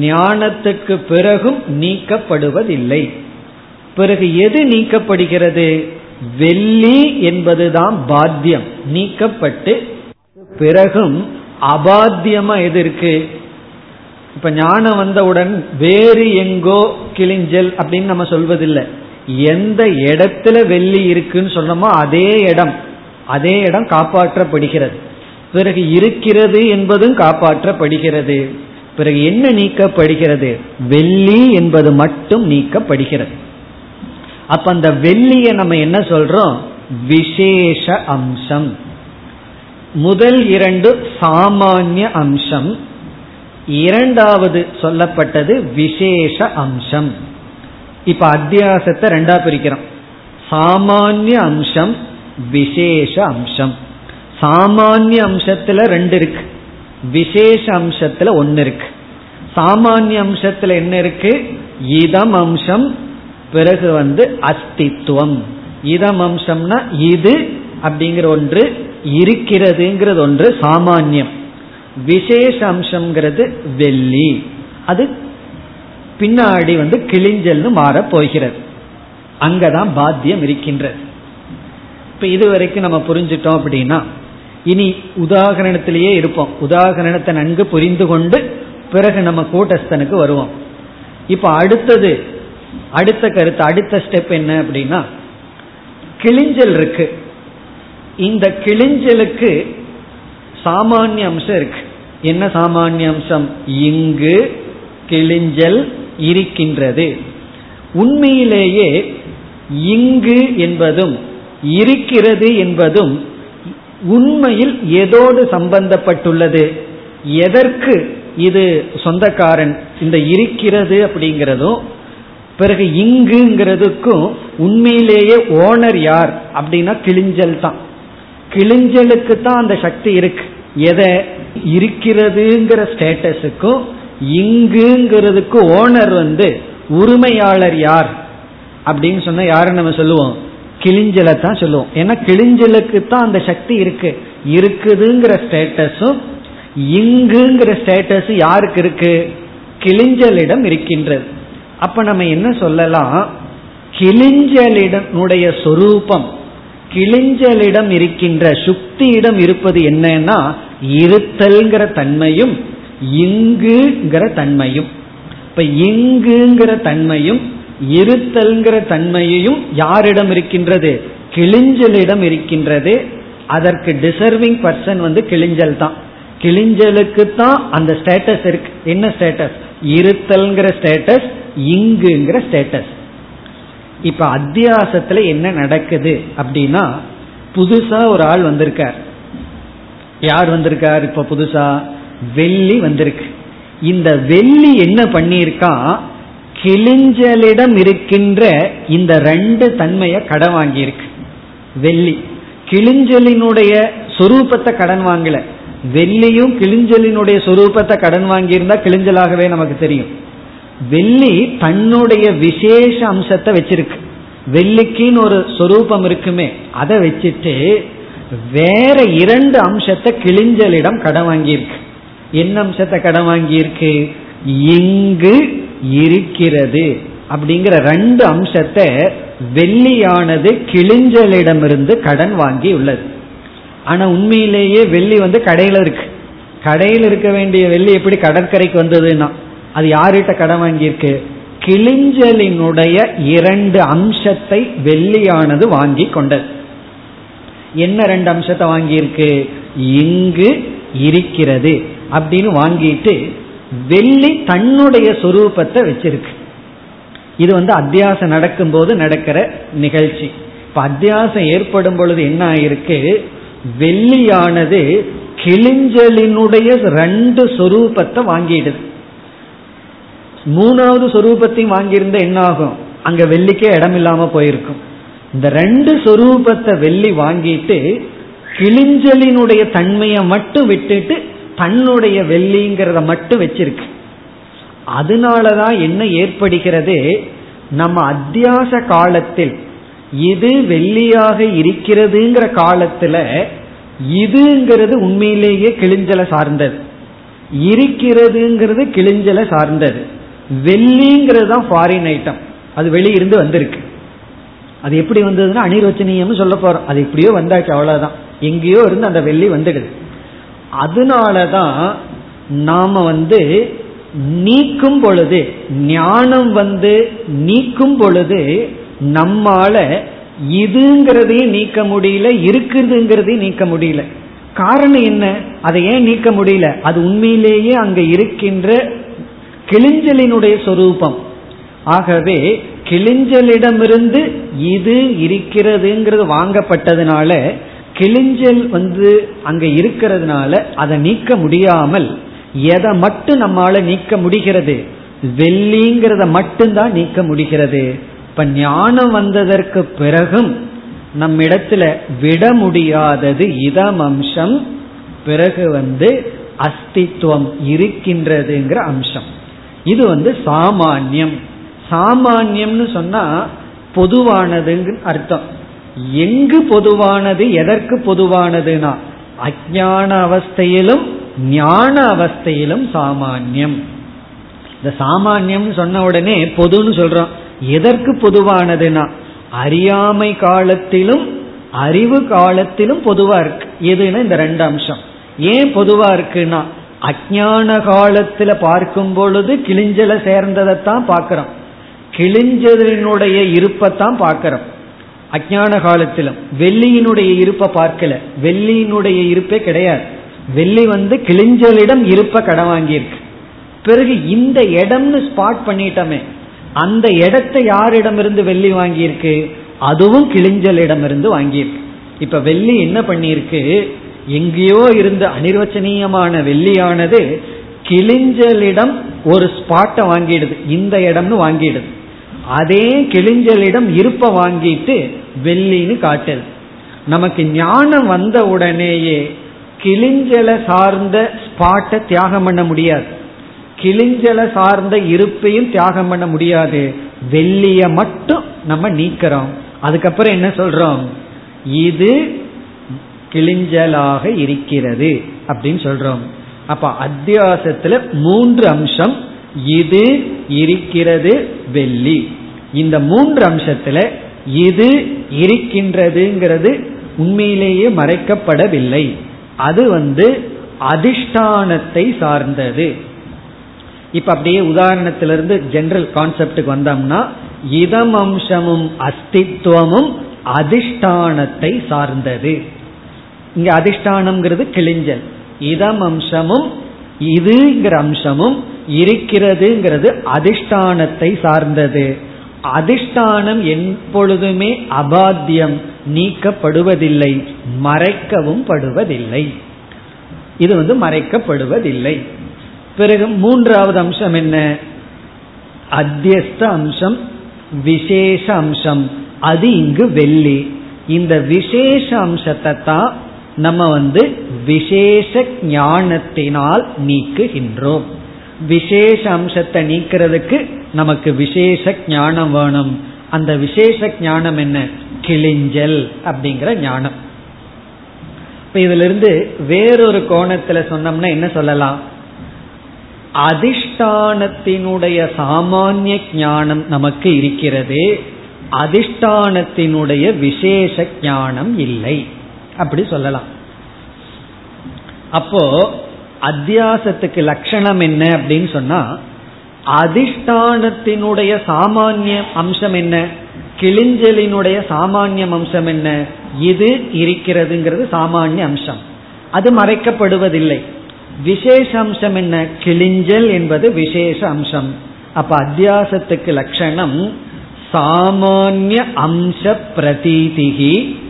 ஞானத்துக்கு பிறகும் நீக்கப்படுவதில்லை. பிறகு எது நீக்கப்படுகிறது? வெள்ளி என்பதுதான் பாத்தியம். நீக்கப்பட்டு பிறகும் அபாத்தியமா எது இருக்கு? இப்ப ஞானம் வந்தவுடன் வேறு எங்கோ கிளிஞ்சல் அப்படின்னு நம்ம சொல்வதில்லை. எந்த இடத்துல வெள்ளி இருக்குன்னு சொன்னோமோ அதே இடம். அதே இடம் காப்பாற்றப்படுகிறது. பிறகு இருக்கிறது என்பதும் காப்பாற்றப்படுகிறது. பிறகு என்ன நீக்கப்படுகிறது? வெள்ளி என்பது மட்டும் நீக்கப்படுகிறது. அப்ப அந்த வெள்ளிய நம்ம என்ன சொல்றோம்? விசேஷ அம்சம். முதல் இரண்டு சாமானிய அம்சம். இரண்டாவது சொல்லப்பட்டது விசேஷ அம்சம். இப்ப அத்தியாசத்தை ரெண்டா பிரிக்கிறோம். சாமானிய அம்சம் விசேஷ அம்சம். சாமானிய அம்சத்துல ரெண்டு இருக்கு. விசேஷ அம்சத்துல ஒன்னு இருக்கு. சாமானிய அம்சத்துல என்ன இருக்கு? இதம் அம்சம் பிறகு வந்து அஸ்தித்வம் இதம் அம்சம்னா இது அப்படிங்கிற ஒன்று இருக்கிறதுங்கிறது ஒன்று சாமானியம். விசேஷ அம்சம்ங்கிறது வெள்ளி. அது பின்னாடி வந்து கிளிஞ்சல்னு மாற போகிறது. அங்கதான் பாத்தியம் இருக்கின்றது. இப்ப இதுவரைக்கும் நம்ம புரிஞ்சிட்டோம் அப்படின்னா இனி உதாகரணத்திலேயே இருப்போம். உதாகரணத்தை நன்கு புரிந்து கொண்டு பிறகு நம்ம கூட்டஸ்தனுக்கு வருவோம். இப்ப அடுத்தது அடுத்த கருத்து அடுத்த ஸ்டெப் என்ன அப்படின்னா கிளிஞ்சல் இருக்கு. இந்த கிளிஞ்சலுக்கு சாமானிய அம்சம் இருக்கு. என்ன சாமானிய அம்சம்? இங்கு கிளிஞ்சல் இருக்கின்றது. உண்மையிலேயே இங்கு என்பதும் இருக்கிறது என்பதும் உண்மையில் எதோடு சம்பந்தப்பட்டுள்ளது? எதற்கு இது சொந்தக்காரன்? இந்த இருக்கிறது அப்படிங்கிறதும் பிறகு இங்குங்கிறதுக்கும் உண்மையிலேயே ஓனர் யார் அப்படின்னா கிளிஞ்சல் தான். கிளிஞ்சலுக்கு தான் அந்த சக்தி இருக்கு. எதை? இருக்கிறதுங்கிற ஸ்டேட்டஸுக்கும் இங்குங்கிறதுக்கு ஓனர் வந்து உரிமையாளர் யார் அப்படின்னு சொன்னா யாரு நம்ம சொல்லுவோம்? கிளிஞ்சலை தான் சொல்லுவோம். ஏன்னா கிளிஞ்சலுக்கு தான் அந்த சக்தி இருக்கு. இருக்குதுங்கிற ஸ்டேட்டஸும் இங்குங்கிற ஸ்டேட்டஸ் யாருக்கு இருக்கு? கிளிஞ்சலிடம் இருக்கின்றது. அப்ப நம்ம என்ன சொல்லலாம்? கிளிஞ்சலிடனுடைய சொரூபம் கிளிஞ்சலிடம் இருக்கின்ற சுக்தியிடம் இருப்பது என்னன்னா இருத்தல்ங்கிற தன்மையும் இங்குங்கிற தன்மையும். இப்ப இங்குங்கிற தன்மையும் இருத்தல்ங்கிற தன்மையையும் யாரிடம் இருக்கின்றது? கிளிஞ்சலிடம் இருக்கின்றது. அதற்கு டிசர்விங் பர்சன் வந்து கிளிஞ்சல் தான். கிளிஞ்சலுக்கு தான் அந்த ஸ்டேட்டஸ் இருக்கு. என்ன ஸ்டேட்டஸ் இருத்தல்ங்கிற ஸ்டேட்டஸ் இங்குங்கிற ஸ்டேட்டஸ் இப்ப அத்தியாசத்துல என்ன நடக்குது அப்படின்னா புதுசா ஒரு ஆள் வந்திருக்கார். யார் வந்திருக்கார் இப்ப புதுசா? வெள்ளி வந்திருக்கு. இந்த வெள்ளி என்ன பண்ணியிருக்கா? கிளிஞ்சலிடம் இருக்கின்ற இந்த ரெண்டு தன்மையை கடன் வாங்கியிருக்கு. வெள்ளி. கிளிஞ்சலினுடைய சொரூபத்தை கடன் வாங்கல. வெள்ளியும் கிளிஞ்சலினுடைய சொரூபத்தை கடன் வாங்கியிருந்தா கிளிஞ்சலாகவே நமக்கு தெரியும். வெள்ளி தன்னுடைய விசேஷ அம்சத்தை வச்சிருக்கு. வெள்ளிக்குன்னு ஒரு சொரூபம் இருக்குமே அதை வச்சுட்டு வேற இரண்டு அம்சத்தை கிளிஞ்சலிடம் கடன் வாங்கியிருக்கு. என்ன அம்சத்தை கடன் வாங்கியிருக்கு? இங்கு இருக்கிறது அப்படிங்கிற ரெண்டு அம்சத்தை வெள்ளியானது கிளிஞ்சலிடமிருந்து கடன் வாங்கி உள்ளது. ஆனா உண்மையிலேயே வெள்ளி வந்து கடையில இருக்கு. கடையில் இருக்க வேண்டிய வெள்ளி எப்படி கடற்கரைக்கு வந்ததுன்னா அது யார்கிட்ட கடன் வாங்கியிருக்கு? கிளிஞ்சலினுடைய இரண்டு அம்சத்தை வெள்ளியானது வாங்கி கொண்டது. என்ன ரெண்டு அம்சத்தை வாங்கியிருக்கு? இங்கு இருக்கிறது அப்படின்னு வாங்கிட்டு வெள்ளி தன்னுடைய சொரூபத்தை வச்சிருக்கு. இது வந்து அத்தியாசம் நடக்கும்போது நடக்கிற நிகழ்ச்சி. இப்ப அத்தியாசம் ஏற்படும் பொழுது என்ன ஆயிருக்கு? வெள்ளியானது கிளிஞ்சலினுடைய ரெண்டு சொரூபத்தை வாங்கிடுது. மூணாவது சொரூபத்தையும் வாங்கியிருந்த என்ன ஆகும் அங்க வெள்ளிக்கே இடம் இல்லாம போயிருக்கும். இந்த ரெண்டு சொரூபத்தை வெள்ளி வாங்கிட்டு கிளிஞ்சலினுடைய தன்மையை மட்டும் விட்டுட்டு தன்னுடைய வெள்ளிங்கிறத மட்டும் வச்சிருக்கு. அதனாலதான் என்ன ஏற்படுகிறது? நம்ம அத்தியாச காலத்தில் இது வெள்ளியாக இருக்கிறதுங்கிற காலத்துல இதுங்கிறது உண்மையிலேயே கிழிஞ்சலை சார்ந்தது. இருக்கிறதுங்கிறது கிழிஞ்சலை சார்ந்தது. வெள்ளிங்கிறது தான் ஃபாரின் ஐட்டம் அது வெளியிருந்து வந்திருக்கு. அது எப்படி வந்ததுன்னா அனிரோச்சனீயம் சொல்ல போறோம். அது எப்படியோ வந்தாச்சு அவ்வளவுதான். எங்கேயோ இருந்து அந்த வெள்ளி வந்துடுது. அதனாலதான் நாம வந்து நீக்கும் பொழுது ஞானம் வந்து நீக்கும் பொழுது நம்மால இதுங்கிறதையும் நீக்க முடியல இருக்குதுங்கிறதையும் நீக்க முடியல. காரணம் என்ன? அதை ஏன் நீக்க முடியல? அது உண்மையிலேயே அங்க இருக்கின்ற கிளிஞ்சலினுடைய சொரூபம். ஆகவே கிளிஞ்சலிடமிருந்து இது இருக்கிறதுங்கிறது வாங்கப்பட்டதுனால கிளிஞ்சல் வந்து அங்க இருக்கிறதுனால அதை நீக்க முடியாமல் எதை மட்டும் நம்மால நீக்க முடிகிறது வெள்ளிங்கிறத மட்டும்தான் நீக்க முடிகிறது. இப்ப ஞானம் வந்ததற்கு பிறகும் நம்மிடத்துல விட முடியாதது இதம் அம்சம் பிறகு வந்து அஸ்தித்வம் இருக்கின்றதுங்கிற அம்சம். இது வந்து சாமானியம். சாமானியம்னு சொன்னா பொதுவானதுன்னு அர்த்தம். எங்கு பொதுவானது எதற்கு பொதுவானதுனா அஜான அவஸ்தையிலும் ஞான அவஸ்தையிலும் சாமானியம். இந்த சாமானியம் சொன்ன உடனே பொதுன்னு சொல்றோம். எதற்கு பொதுவானதுன்னா அறியாமை காலத்திலும் அறிவு காலத்திலும் பொதுவா இருக்கு. எதுன்னா இந்த ரெண்டு அம்சம். ஏன் பொதுவா இருக்குன்னா அஜான காலத்துல பார்க்கும் பொழுது கிளிஞ்சல சேர்ந்ததைத்தான் பார்க்கிறோம். கிழிஞ்சதனுடைய இருப்பத்தான் பார்க்கிறோம். அஜான காலத்திலும் வெள்ளியினுடைய இருப்பை பார்க்கல. வெள்ளியினுடைய இருப்பே கிடையாது. வெள்ளி வந்து கிழிஞ்சலிடம் இருப்ப கடன் வாங்கியிருக்கு. பிறகு இந்த இடம்னு ஸ்பாட் பண்ணிட்டோமே அந்த இடத்தை யாரிடமிருந்து வெள்ளி வாங்கியிருக்கு? அதுவும் கிழிஞ்சலிடமிருந்து வாங்கியிருக்கு. இப்ப வெள்ளி என்ன பண்ணியிருக்கு? எங்கேயோ இருந்த அனிர்வச்சனீயமான வெள்ளியானது கிழிஞ்சலிடம் ஒரு ஸ்பாட்டை வாங்கிடுது. இந்த இடம்னு வாங்கிடுது. அதே கிழிஞ்சலிடம் இருப்ப வாங்கிட்டு வெள்ளின்னு காட்டுது. நமக்கு ஞானம் வந்த உடனேயே கிளிஞ்சலை சார்ந்த ஸ்பாட்டை தியாகம் பண்ண முடியாது. கிளிஞ்சலை சார்ந்த இருப்பையும் தியாகம் பண்ண முடியாது. வெள்ளிய மட்டும் நம்ம நீக்கிறோம். அதுக்கப்புறம் என்ன சொல்றோம்? இது கிளிஞ்சலாக இருக்கிறது அப்படின்னு சொல்றோம். அப்ப அத்தியாசத்துல மூன்று அம்சம் இது இருக்கிறது வெள்ளி. இந்த மூன்று அம்சத்துல இது இருக்கின்றதுங்கிறது உண்மையிலேயே மறைக்கப்படவில்லை. அது வந்து அதிஷ்டானத்தை சார்ந்தது. இப்ப அப்படியே உதாரணத்திலிருந்து ஜெனரல் கான்செப்டுக்கு வந்தோம்னா இதம் அம்சமும் அஸ்தித்வமும் அதிஷ்டானத்தை சார்ந்தது. இங்க அதிஷ்டானம்ங்கிறது கிளிஞ்சல் இதம் அம்சமும் இதுங்கிற அம்சமும் இருக்கிறதுங்கிறது அதிஷ்டானத்தை சார்ந்தது. அதிஷ்டானம் எப்பொழுதுமே அபாத்தியம் நீக்கப்படுவதில்லை மறைக்கவும் படுவதில்லை. இது வந்து மறைக்கப்படுவதில்லை. பிறகு மூன்றாவது அம்சம் என்ன? அத்தியஸ்த அம்சம் விசேஷ அம்சம். அது இங்கு வெள்ளி. இந்த விசேஷ அம்சத்தை தான் நம்ம வந்து விசேஷ ஞானத்தினால் நீக்குகின்றோம். விசேஷ அம்சத்தை நீக்கிறதுக்கு நமக்கு விசேஷ ஞானம் வேணும். அந்த விசேஷ ஞானம் என்ன? கிளிஞ்சல் அப்படிங்கிற ஞானம். இப்ப இதுல இருந்து வேறொரு கோணத்துல சொன்னோம்னா என்ன சொல்லலாம்? அதிஷ்டானத்தினுடைய சாமானிய ஞானம் நமக்கு இருக்கிறது அதிஷ்டானத்தினுடைய விசேஷ ஞானம் இல்லை. அப்படி சொல்லலாம். அப்போ அத்தியாசத்துக்கு லட்சணம் என்ன அப்படின்னு சொன்னா அதிஷ்டானத்தினுடைய சாமானிய அம்சம் என்ன? கிளிஞ்சலினுடைய சாமானிய அம்சம் என்ன? இது இருக்கிறதுங்கிறது சாமானிய அம்சம். அது மறைக்கப்படுவதில்லை. விசேஷ அம்சம் என்ன? கிளிஞ்சல் என்பது விசேஷ அம்சம். அப்ப அத்தியாசத்துக்கு லட்சணம் சாமானிய அம்ச பிரதீதிகி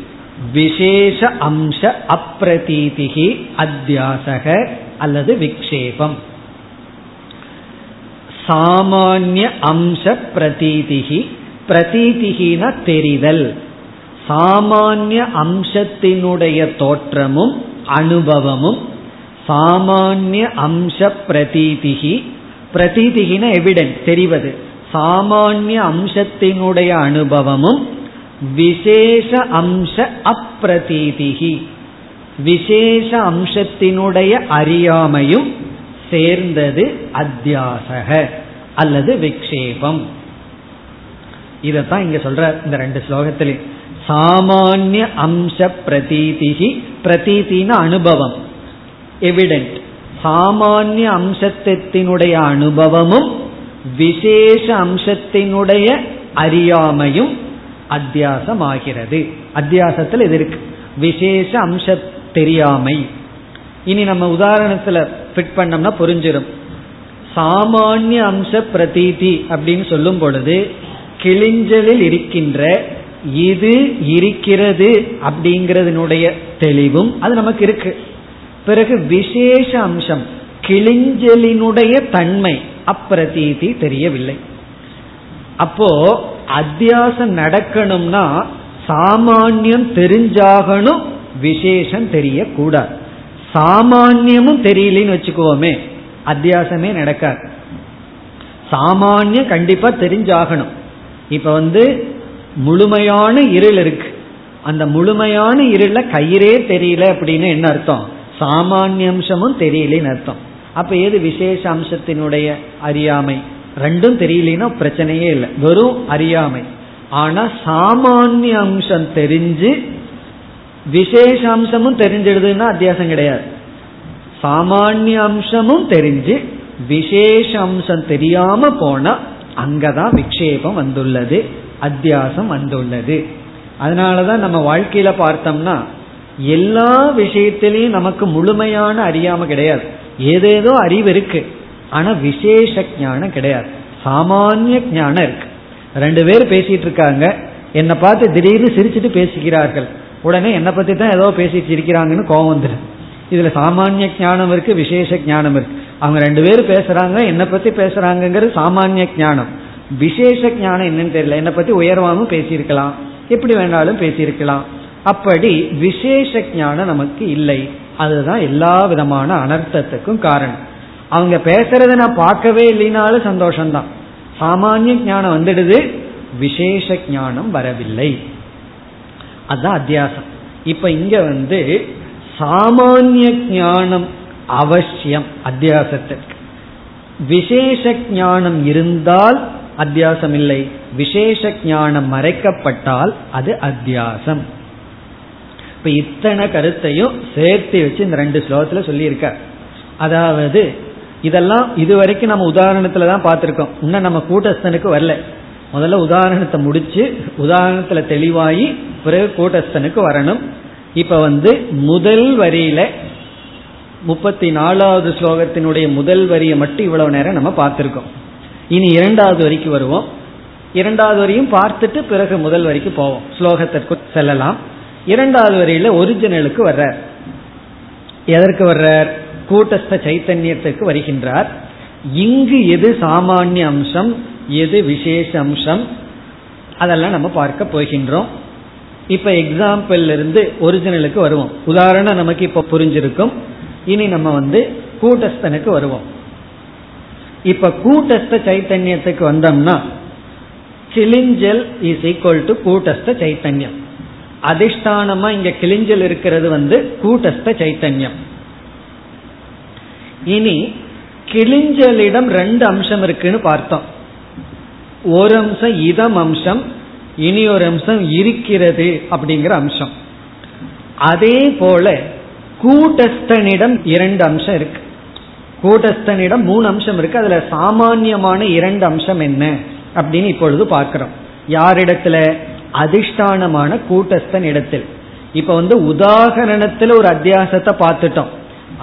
விசேஷ அம்ச அப்பிரதீதிகி அத்தியாசக அல்லது விக்ஷேபம். சாமானிய அம்ச பிரதீதிகி பிரதீதிகின தெரிதல். சாமானிய அம்சத்தினுடைய தோற்றமும் அனுபவமும் சாமானிய அம்ச பிரதீதிகி பிரதீதிகின எவிடன்ஸ் தெரிவது. சாமானிய அம்சத்தினுடைய அனுபவமும் விசேஷ அம்ச அப்பிரதீதிகி. விசேஷ அம்சத்தினுடைய அறியாமையும் சேர்ந்தது அத்தியாசக அல்லது விக்ஷேபம். இதத்தான் இங்க சொல்ற இந்த ரெண்டு ஸ்லோகத்திலே. சாமானிய அம்ச பிரதீதிகி. பிரதீதின அனுபவம். எவிடென்ட் சாமானிய அம்சத்தினுடைய அனுபவமும் விசேஷ அம்சத்தினுடைய அறியாமையும் அத்தியாசம் ஆகிறது அத்தியாசத்தில் இது இருக்கு. விசேஷ அம்ச தெரியாமை. இனி நம்ம உதாரணத்துல ஃபிட் பண்ணோம்னா புரிஞ்சிடும் சாமானிய அம்ச பிரதீதி அப்படின்னு சொல்லும் பொழுது கிழிஞ்சலில் இருக்கின்ற இது இருக்கிறது அப்படிங்கிறதுனுடைய தெளிவும் அது நமக்கு இருக்கு. பிறகு விசேஷ அம்சம் கிழிஞ்சலினுடைய தன்மை அப்பிரதீதி தெரியவில்லை. அப்போ அத்தியாசம் நடக்கணும்னா சாமானியம் தெரிஞ்சாகணும் விசேஷம் தெரியக்கூடாது. சாமானியமும் தெரியலன்னு வச்சுக்கோமே அத்தியாசமே நடக்காது. சாமானியம் கண்டிப்பா தெரிஞ்சாகணும். இப்ப வந்து முழுமையான இருள் இருக்கு. அந்த முழுமையான இருள கயிறே தெரியல அப்படின்னு என்ன அர்த்தம்? சாமானிய அம்சமும் தெரியலன்னு அர்த்தம். அப்ப ஏது விசேஷ அம்சத்தினுடைய அறியாமை? ரெண்டும் தெரியலனா பிரச்சனையே இல்லை. வெறும் அறியாமை. ஆனா சாமானிய அம்சம் தெரிஞ்சு விசேஷ அம்சமும் தெரிஞ்சிடுதுன்னா அத்தியாசம் கிடையாது. சாமானிய அம்சமும் தெரிஞ்சு விசேஷ அம்சம் தெரியாம போனா அங்கதான் விக்ஷேபம் வந்துள்ளது அத்தியாசம் வந்துள்ளது. அதனாலதான் நம்ம வாழ்க்கையில பார்த்தோம்னா எல்லா விஷயத்திலையும் நமக்கு முழுமையான அறியாம கிடையாது. ஏதேதோ அறிவு இருக்கு. ஆனா விசேஷ ஞானம் கிடையாது. சாமானிய ஞானம் இருக்கு. ரெண்டு பேர் பேசிட்டு இருக்காங்க. என்னை பார்த்து திடீர்னு சிரிச்சுட்டு பேசுகிறார்கள் உடனே என்னை பத்தி தான் ஏதோ பேசிட்டு இருக்கிறாங்கன்னு கோபம் வந்துடும் இதுல சாமானிய ஞானம் இருக்கு விசேஷ ஞானம் இருக்கு. அவங்க ரெண்டு பேரும் பேசுறாங்க என்னை பத்தி பேசுறாங்கிறது சாமானிய ஞானம். விசேஷ ஞானம் என்னன்னு தெரியல. என்னை பத்தி உயர்வாகவும் பேசியிருக்கலாம். எப்படி வேணாலும் பேசியிருக்கலாம். அப்படி விசேஷ ஞானம் நமக்கு இல்லை. அதுதான் எல்லா விதமான அனர்த்தத்துக்கும் காரணம். அவங்க பேசுறத நான் பார்க்கவே இல்லைனாலும் சந்தோஷம்தான். சாமானிய ஞானம் வந்துடுது விசேஷ ஞானம் வரவில்லை. அதுதான் அத்தியாசம். இப்ப இங்க வந்து சாமானிய ஞானம் அவசியம் அத்தியாசத்திற்கு. விசேஷ ஞானம் இருந்தால் அத்தியாசம் இல்லை. விசேஷ ஞானம் மறைக்கப்பட்டால் அது அத்தியாசம். இப்ப இத்தனை கருத்தையும் சேர்த்து வச்சு இந்த ரெண்டு ஸ்லோகத்துல சொல்லியிருக்க அதாவது இதெல்லாம் இதுவரைக்கும் நம்ம உதாரணத்துல தான் பார்த்துருக்கோம். இன்னும் நம்ம கூட்டஸ்தனுக்கு வரல. முதல்ல உதாரணத்தை முடிச்சு உதாரணத்துல தெளிவாகி பிறகு கூட்டஸ்தனுக்கு வரணும். இப்ப வந்து முதல் வரியில முப்பத்தி நாலாவது ஸ்லோகத்தினுடைய முதல் வரியை மட்டும் இவ்வளவு நேரம் நம்ம பார்த்துருக்கோம். இனி இரண்டாவது வரிக்கு வருவோம். இரண்டாவது வரையும் பார்த்துட்டு பிறகு முதல் வரிக்கு போவோம். ஸ்லோகத்திற்கு செல்லலாம். இரண்டாவது வரியில ஒரிஜினலுக்கு வர்றார். எதற்கு வர்றார்? கூட்டஸ்த சைத்தன்யத்துக்கு வருகின்றார். இங்கு எது சாமானிய அம்சம் எது விசேஷ அம்சம் அதெல்லாம் நம்ம பார்க்க போகின்றோம். இப்ப எக்ஸாம்பிள் இருந்து ஒரிஜினலுக்கு வருவோம். உதாரணம் நமக்கு இப்ப புரிஞ்சிருக்கும். இனி நம்ம வந்து கூட்டஸ்தனுக்கு வருவோம். இப்ப கூட்டஸ்த சைத்தன்யத்துக்கு வந்தோம்னா கிளிஞ்சல் இஸ் ஈக்குவல் டு கூட்டஸ்த சைத்தன்யம். அதிஷ்டானமா இங்க கிளிஞ்சல் இருக்கிறது வந்து கூட்டஸ்த சைத்தன்யம். இனி கிளிஞ்சலிடம் ரெண்டு அம்சம் இருக்குன்னு பார்த்தோம். ஒரு அம்சம் இதம் அம்சம் இனி ஒரு அம்சம் இருக்கிறது அப்படிங்கிற அம்சம். அதே போல கூட்டஸ்தனிடம் இரண்டு அம்சம் இருக்கு. கூட்டஸ்தனிடம் மூணு அம்சம் இருக்கு. அதுல சாமான்யமான இரண்டு அம்சம் என்ன அப்படின்னு இப்பொழுது பார்க்கிறோம். யாரிடத்துல? அதிஷ்டானமான கூட்டஸ்தன் இடத்தில். இப்ப வந்து உதாகரணத்துல ஒரு அத்தியாசத்தை பார்த்துட்டோம்.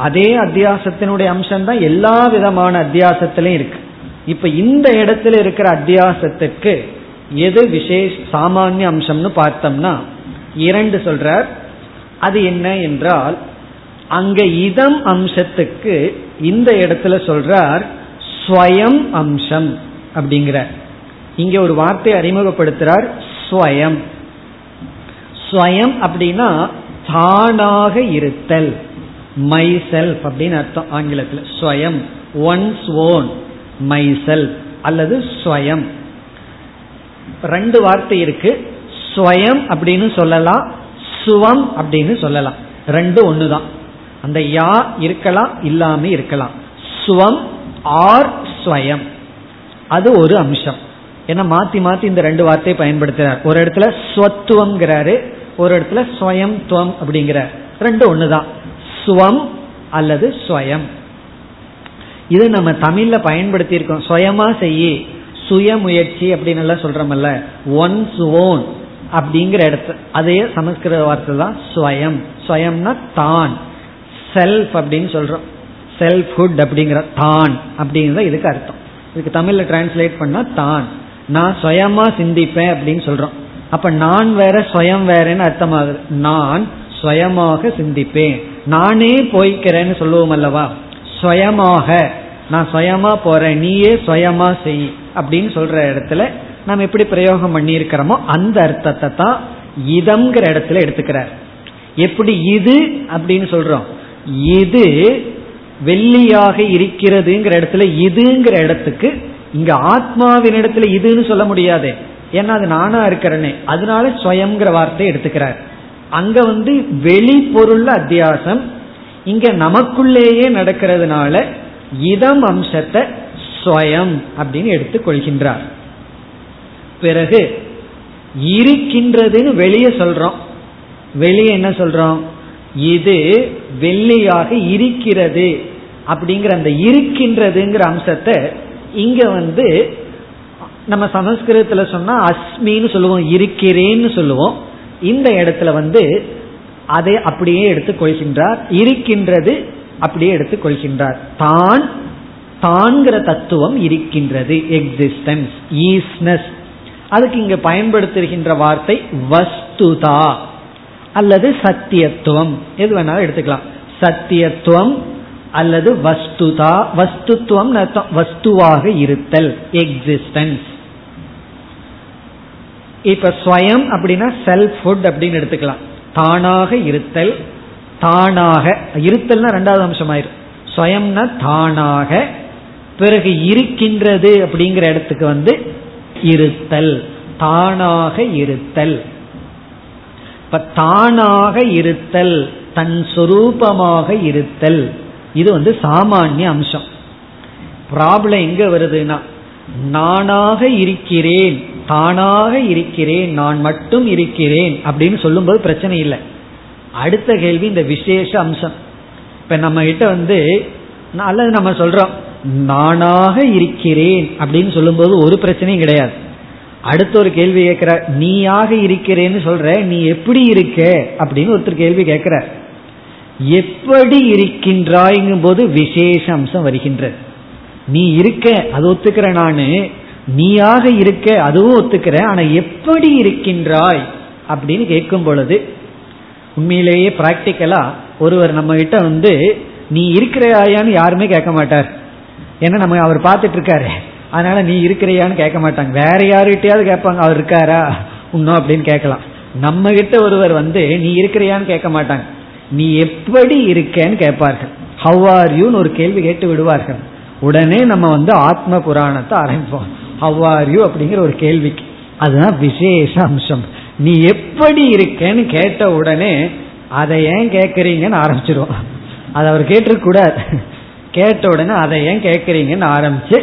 அதே அத்தியாசத்தினுடைய அம்சம் தான் எல்லா விதமான அத்தியாசத்திலையும் இருக்கு. இப்ப இந்த இடத்துல இருக்கிற அத்தியாசத்துக்கு எது விசேஷ சாமானிய அம்சம்னு பார்த்தோம்னா இரண்டு சொல்றார். அது என்ன என்றால் அங்க இதம் அம்சத்துக்கு இந்த இடத்துல சொல்றார் ஸ்வயம் அம்சம் அப்படிங்கிற இங்க ஒரு வார்த்தை அறிமுகப்படுத்துறார் ஸ்வயம். ஸ்வயம் அப்படின்னா தானாக இருத்தல். மை செல்ஃப் அப்படின்னு அர்த்தம் ஆங்கிலத்தில். ஸ்வயம் ஒன்ஸ் ஓன் மை செல்ஃப் அல்லது ஸ்வயம். ரெண்டு வார்த்தை இருக்கு. ஸ்வயம் அப்படின்னு சொல்லலாம் சுவம் அப்படின்னு சொல்லலாம். ரெண்டு ஒண்ணுதான். அந்த யா இருக்கலாம் இல்லாம இருக்கலாம். சுவம் ஆர் ஸ்வயம். அது ஒரு அம்சம். ஏன்னா மாத்தி மாத்தி இந்த ரெண்டு வார்த்தையை பயன்படுத்துறார். ஒரு இடத்துல ஸ்வத்துவம்ங்கிறாரு ஒரு இடத்துல ஸ்வயம் துவம் அப்படிங்கிறார். ரெண்டு ஒண்ணுதான். சுவம் அல்லது ஸ்வயம் இது நம்ம தமிழ்ல பயன்படுத்தி இருக்கோம் சுயமா செய்ய சுய முயற்சி அப்படின்னு எல்லாம் சொல்றோம்ல. ஒன்ஸ் ஓன் அப்படிங்கிற இடத்து அதே சமஸ்கிருத வார்த்தை தான் ஸ்வயம் ஸ்வயம்னா தான். செல்ஃப் அப்படின்னு சொல்றோம். செல்ஃப் ஹுட் அப்படிங்கிற தான் அப்படிங்கிறத இதுக்கு அர்த்தம். இதுக்கு தமிழ்ல டிரான்ஸ்லேட் பண்ணா தான். நான் சுயமா சிந்திப்பேன் அப்படின்னு சொல்றோம். அப்ப நான் வேற சுயம் வேறன்னு அர்த்தமாகுது. நான் சுயமாக சிந்திப்பேன். நானே போய்க்கிறேன்னு சொல்லுவோம் அல்லவா? சுயமாக நான் சுயமா போறேன். நீயே சுயமா செய் அப்படின்னு சொல்ற இடத்துல நம்ம எப்படி பிரயோகம் பண்ணியிருக்கிறோமோ அந்த அர்த்தத்தை தான் இதம்ங்கிற இடத்துல எடுத்துக்கிறார். எப்படி இது அப்படின்னு சொல்றோம். இது வெள்ளியாக இருக்கிறதுங்கிற இடத்துல இதுங்கிற இடத்துக்கு இங்க ஆத்மாவின் இடத்துல இதுன்னு சொல்ல முடியாது. ஏன்னா அது நானா இருக்கிறனே. அதனால ஸ்வயம்ங்கிற வார்த்தை எடுத்துக்கிறார். அங்க வந்து வெளி பொருள் அத்தியாசம். இங்க நமக்குள்ளேயே நடக்கிறதுனால இதம் அம்சத்தை ஸ்வயம் அப்படின்னு எடுத்துக் கொள்கின்றார். பிறகு இருக்கின்றதுன்னு வெளியே சொல்றோம். வெளியே என்ன சொல்றோம்? இது வெள்ளியாக இருக்கிறது அப்படிங்கிற அந்த இருக்கின்றதுங்கிற அம்சத்தை இங்க வந்து நம்ம சமஸ்கிருதத்துல சொன்னா அஸ்மின்னு சொல்லுவோம் இருக்கிறேன்னு சொல்லுவோம். இந்த இடத்துல வந்து அதை அப்படியே எடுத்துக் கொள்கின்றார். இருக்கின்றது அப்படியே எடுத்துக் கொள்கின்றார். தான் தான்கிற தத்துவம் இருக்கின்றது. எக்ஸிஸ்டன்ஸ் ஈஸ்னஸ் அதுக்கு இங்க பயன்படுத்துகின்ற வார்த்தை வஸ்துதா அல்லது சத்தியத்துவம். எது வேணாலும் எடுத்துக்கலாம். சத்தியத்துவம் அல்லது வஸ்துதா. வஸ்துத்துவம் வஸ்துவாக இருத்தல். எக்ஸிஸ்டன்ஸ் இப்ப ஸ்வயம் அப்படின்னா செல்ஃப் ஃபுட் அப்படின்னு எடுத்துக்கலாம். தானாக இருத்தல் தானாக இருத்தல்னா ரெண்டாவது அம்சம் ஆயிரும் ஸ்வயம்னா தானாக பிறகு இருக்கின்றது அப்படிங்கிற இடத்துக்கு வந்து இருத்தல் தானாக இருத்தல். இப்ப தானாக இருத்தல் தன் சொரூபமாக இருத்தல் இது வந்து சாமானிய அம்சம். ப்ராப்ளம் எங்க வருதுன்னா நானாக இருக்கிறேன் தானாக இருக்கிறேன் நான் மட்டும் இருக்கிறேன் அப்படின்னு சொல்லும்போது பிரச்சனை இல்லை. அடுத்த கேள்வி இந்த விசேஷ அம்சம். இப்ப நம்ம கிட்ட வந்து அல்லது நம்ம சொல்றோம். நானாக இருக்கிறேன் அப்படின்னு சொல்லும்போது ஒரு பிரச்சனையும் கிடையாது. அடுத்த ஒரு கேள்வி கேட்கிற நீயாக இருக்கிறேன்னு சொல்ற நீ எப்படி இருக்க? அப்படின்னு ஒருத்தர் கேள்வி கேட்கிற. எப்படி இருக்கின்றாய்ங்கும் போது விசேஷ அம்சம் வருகின்றது. நீ இருக்க அது ஒத்துக்கிற நானு. நீயாக இருக்க அதுவும் ஒத்துக்கிற ஆனா எப்படி இருக்கின்றாய்? அப்படின்னு கேட்கும் பொழுது உண்மையிலேயே பிராக்டிக்கலா ஒருவர் நம்ம கிட்ட வந்து நீ இருக்கிறாயான்னு யாருமே கேட்க மாட்டார். ஏன்னா நம்ம அவர் பார்த்துட்டு இருக்காரு அதனால நீ இருக்கிறியான்னு கேட்க மாட்டாங்க. வேற யாருகிட்டயாவது கேட்பாங்க அவர் இருக்காரா? இன்னும் அப்படின்னு கேட்கலாம். நம்ம கிட்ட ஒருவர் வந்து நீ இருக்கிறியான்னு கேட்க மாட்டாங்க. நீ எப்படி இருக்கேன்னு கேட்பார்கள். ஹவ் ஆர் யூன்னு ஒரு கேள்வி கேட்டு விடுவார்கள். உடனே நம்ம வந்து ஆத்ம புராணத்தை ஆரம்பிப்போம். ஹவ் யூ அப்படிங்கிற ஒரு கேள்விக்கு. அதுதான் விசேஷ அம்சம். நீ எப்படி இருக்கேன்னு கேட்ட உடனே அதை ஏன் கேட்கறீங்கன்னு ஆரம்பிச்சிடும் அதை அவர் கேட்டிருக்கூடாது கேட்ட உடனே அதை ஏன் கேட்குறீங்கன்னு ஆரம்பிச்சு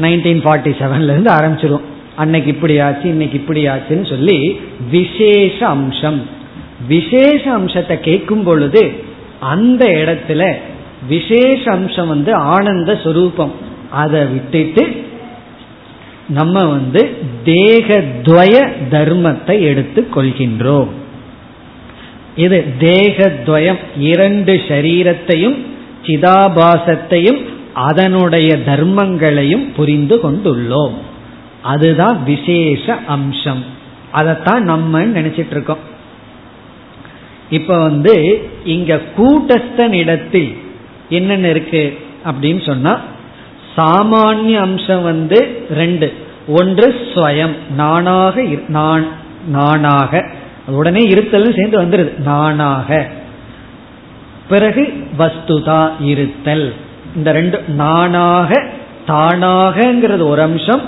நைன்டீன் ஃபார்ட்டி செவன்லேருந்து ஆரம்பிச்சிடும் ஆரம்பிச்சிருவோம் அன்னைக்கு இப்படி ஆச்சு இன்னைக்கு இப்படி ஆச்சுன்னு சொல்லி விசேஷ அம்சம். விசேஷ அம்சத்தை கேட்கும் பொழுது அந்த இடத்துல விசேஷ அம்சம் வந்து ஆனந்த சுரூபம். அதை விட்டுட்டு நம்ம வந்து தேகத்வய தர்மத்தை எடுத்து கொள்கின்றோம். இது தேகத்வயம் இரண்டு சரீரத்தையும் சிதாபாசத்தையும் அதனுடைய தர்மங்களையும் புரிந்து கொண்டுள்ளோம். அதுதான் விசேஷ அம்சம். அதைத்தான் நம்ம நினைச்சிட்டு இருக்கோம் இப்ப வந்து இங்க கூட்டஸ்தன் இடத்தில் என்னென்ன இருக்கு அப்படின்னு சொன்னா சாமானிய அம்சம் வந்து ரெண்டு. ஒன்று ஸ்வயம். நானாக நான் நானாக. உடனே இருத்தல் சேர்ந்து வந்துருது. நானாக. பிறகு வஸ்துதா இருத்தல். இந்த ரெண்டு நானாக தானாகங்கிறது ஒரு அம்சம்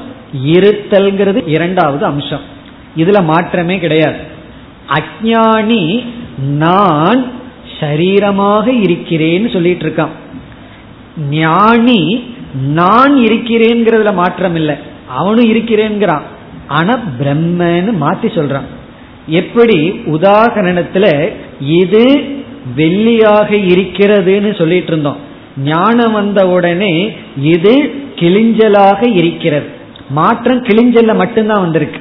இருத்தல்ங்கிறது இரண்டாவது அம்சம். இதுல மாற்றமே கிடையாது. அஜானி நான் சரீரமாக இருக்கிறேன்னு சொல்லிட்டு இருக்கான். ஞானி நான் இருக்கிறேங்கிறதுல மாற்றம் இல்லை அவனும் இருக்கிறேங்கிறான் ஆனா பிரம்மன்னு மாத்தி சொல்றான். எப்படி? உதாகரணத்துல இது வெள்ளியாக இருக்கிறதுன்னு சொல்லிட்டு இருந்தோம். ஞானம் வந்த உடனே இது கிளிஞ்சலாக இருக்கிறது. மாற்றம் கிளிஞ்சல்ல மட்டும்தான் வந்திருக்கு.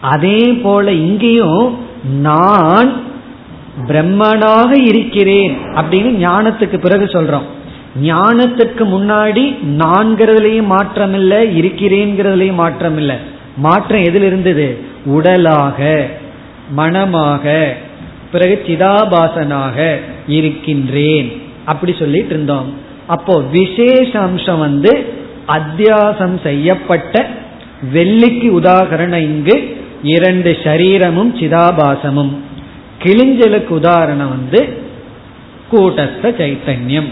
அதே போல இங்கேயும் நான் பிரம்மனாக இருக்கிறேன் அப்படின்னு ஞானத்துக்கு பிறகு சொல்றோம். ஞானத்துக்கு முன்னாடி நான்கிறதுலையும் மாற்றம் இல்லை இருக்கிறேங்கிறதுலையும் மாற்றம் இல்லை மாற்றம் எதில் இருந்தது? உடலாக மனமாக பிறகு சிதாபாசனாக இருக்கின்றேன். அப்படி சொல்லிட்டு இருந்தோம். அப்போ விசேஷ அம்சம் வந்து அத்தியாசம் செய்யப்பட்ட வெள்ளிக்கு உதாகரணம் இங்கு இரண்டு சரீரமும் சிதாபாசமும். கிளிஞ்சலுக்கு உதாரணம் வந்து கூட்டஸ்த சைத்தன்யம்.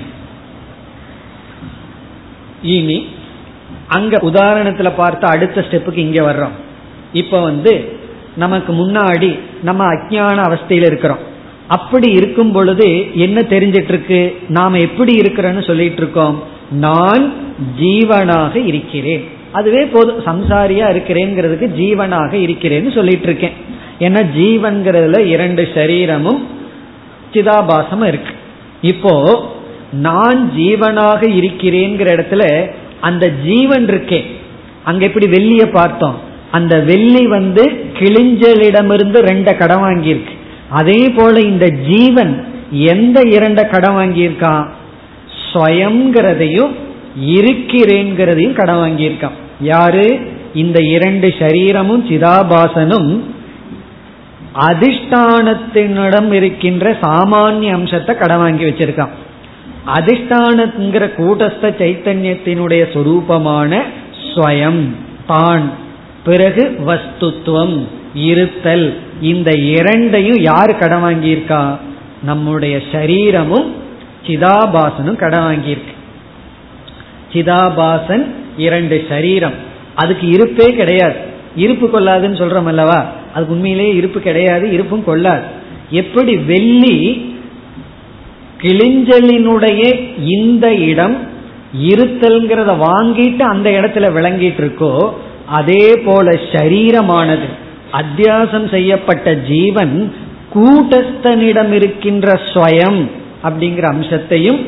இனி அங்க உதாரணத்துல பார்த்தா அடுத்த ஸ்டெப்புக்கு இங்க வர்றோம். இப்ப வந்து நமக்கு முன்னாடி நம்ம அஜான அவஸ்தையில இருக்கிறோம். அப்படி இருக்கும் பொழுது என்ன தெரிஞ்சிட்டு இருக்கு நாம எப்படி இருக்கிறோன்னு சொல்லிட்டு இருக்கோம் நான் ஜீவனாக இருக்கிறேன். அதுவே போதும். சம்சாரியா இருக்கிறேங்கிறதுக்கு ஜீவனாக இருக்கிறேன்னு சொல்லிட்டு இருக்கேன் ஏன்னா ஜீவன்கிறதுல இரண்டு சரீரமும் சிதாபாசமும் இருக்கு. இப்போ நான் ஜீவனாக இருக்கிறேங்கிற இடத்துல அந்த ஜீவன் இருக்கேன் அங்க எப்படி வெள்ளிய பார்த்தோம்? அந்த வெள்ளி வந்து கிளிஞ்சலிடமிருந்து ரெண்ட கடன் வாங்கியிருக்கு. அதே போல இந்த ஜீவன் எந்த இரண்ட கடன் வாங்கியிருக்கான்? ஸ்வயம்ங்கிறதையும் இருக்கிறேங்கிறதையும் கடன் வாங்கியிருக்கான். யாரு? இந்த இரண்டு சரீரமும் சிதாபாசனும் அதிஷ்டானத்தினிடம் இருக்கின்ற சாமானிய அம்சத்தை கடன் வாங்கி வச்சிருக்கான். அதிஷ்டானங்கிற கூட்டஸ்த சைத்தன்யத்தினுடைய சொரூபமான ஸ்வயம் தான். பிறகு வஸ்துத்துவம் இருத்தல். இந்த இரண்டையும் யார் கடன் வாங்கியிருக்கா? நம்முடைய சரீரமும் சிதாபாசனும் கடன் வாங்கியிருக்கு. சிதாபாசன் இரண்டு சரீரம். அதுக்கு இருப்பே கிடையாது. இருப்பு கொள்ளாதுன்னு சொல்றோம் அல்லவா? அதுக்கு உண்மையிலேயே இருப்பு கிடையாது இருப்பும் கொள்ளாது. எப்படி வெள்ளி கிளிஞ்சலினுடைய இந்த இடம் இருத்தல்ங்கிறத வாங்கிட்டு அந்த இடத்துல விளங்கிட்டு இருக்கோ அதே போல சரீரமானது அத்தியாசம் செய்யப்பட்ட ஜீவன் கூட்டஸ்தனிடம் இருக்கின்ற ஸ்வயம் அப்படிங்கிற அம்சத்தையும்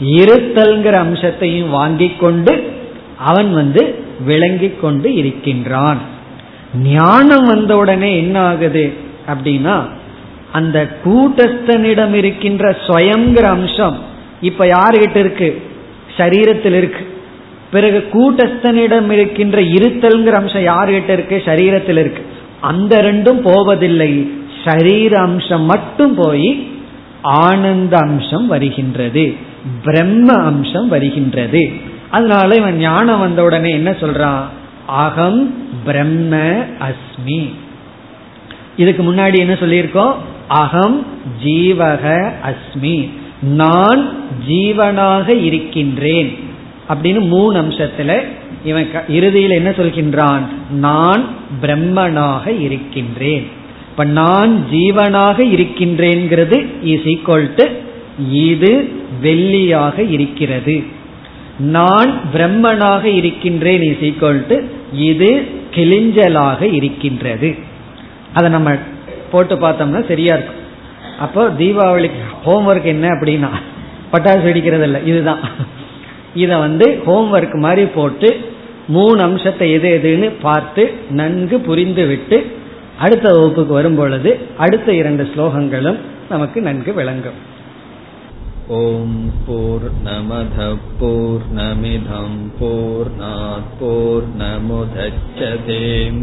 இருத்தல்ங்கிற அம்சத்தையும் வாங்கி கொண்டு அவன் வந்து விளங்கி கொண்டு இருக்கின்றான். ஞானம் வந்த உடனே என்ன ஆகுது அப்படின்னா அந்த கூட்டஸ்தனிடம் இருக்கின்ற ஸ்வயங்கிற அம்சம் இப்ப யாருகிட்ட இருக்கு? சரீரத்தில் இருக்கு. பிறகு கூட்டஸ்தனிடம் இருக்கின்ற இருத்தல்ங்கிற அம்சம் யாருகிட்ட இருக்கு? சரீரத்தில் இருக்கு. அந்த ரெண்டும் போவதில்லை. சரீர அம்சம் மட்டும் போய் ஆனந்த அம்சம் வருகின்றது. பிரம்ம அம்சம் வருகின்றது. அதனால இவன் ஞானம் வந்த உடனே என்ன சொல்றான்? அகம் பிரம்ம அஸ்மி. இதுக்கு முன்னாடி என்ன சொல்லியிருக்கோம்? அகம் ஜீவக அஸ்மி. நான் ஜீவனாக இருக்கின்றேன். அப்படின்னு மூணு அம்சத்துல இவன் இறுதியில் என்ன சொல்கின்றான்? நான் பிரம்மனாக இருக்கின்றேன். இப்ப நான் ஜீவனாக இருக்கின்றேங்கிறது இஸ் ஈக்வல் டு இது வெள்ளியாக இருக்கிறது. நான் பிரம்மனாக இருக்கின்றேன் இஸ் ஈக்வல் டு இது கிளிஞ்சலாக இருக்கின்றது. அதை நம்ம போட்டு பார்த்தோம்னா சரியா இருக்கும். அப்போ தீபாவளிக்கு ஹோம்ஒர்க் என்ன அப்படின்னா பட்டாசு வெடிக்கிறது இல்லை இதுதான். இதை வந்து ஹோம்ஒர்க் மாதிரி போட்டு மூணு அம்சத்தை எது எதுன்னு பார்த்து நன்கு புரிந்து விட்டு அடுத்த வகுப்புக்கு வரும் பொழுது அடுத்த இரண்டு ஸ்லோகங்களும் நமக்கு நன்கு விளங்கும். ஓம் போர் நமத போர் நமிதம் போர் போர் நமுதச்சதேம்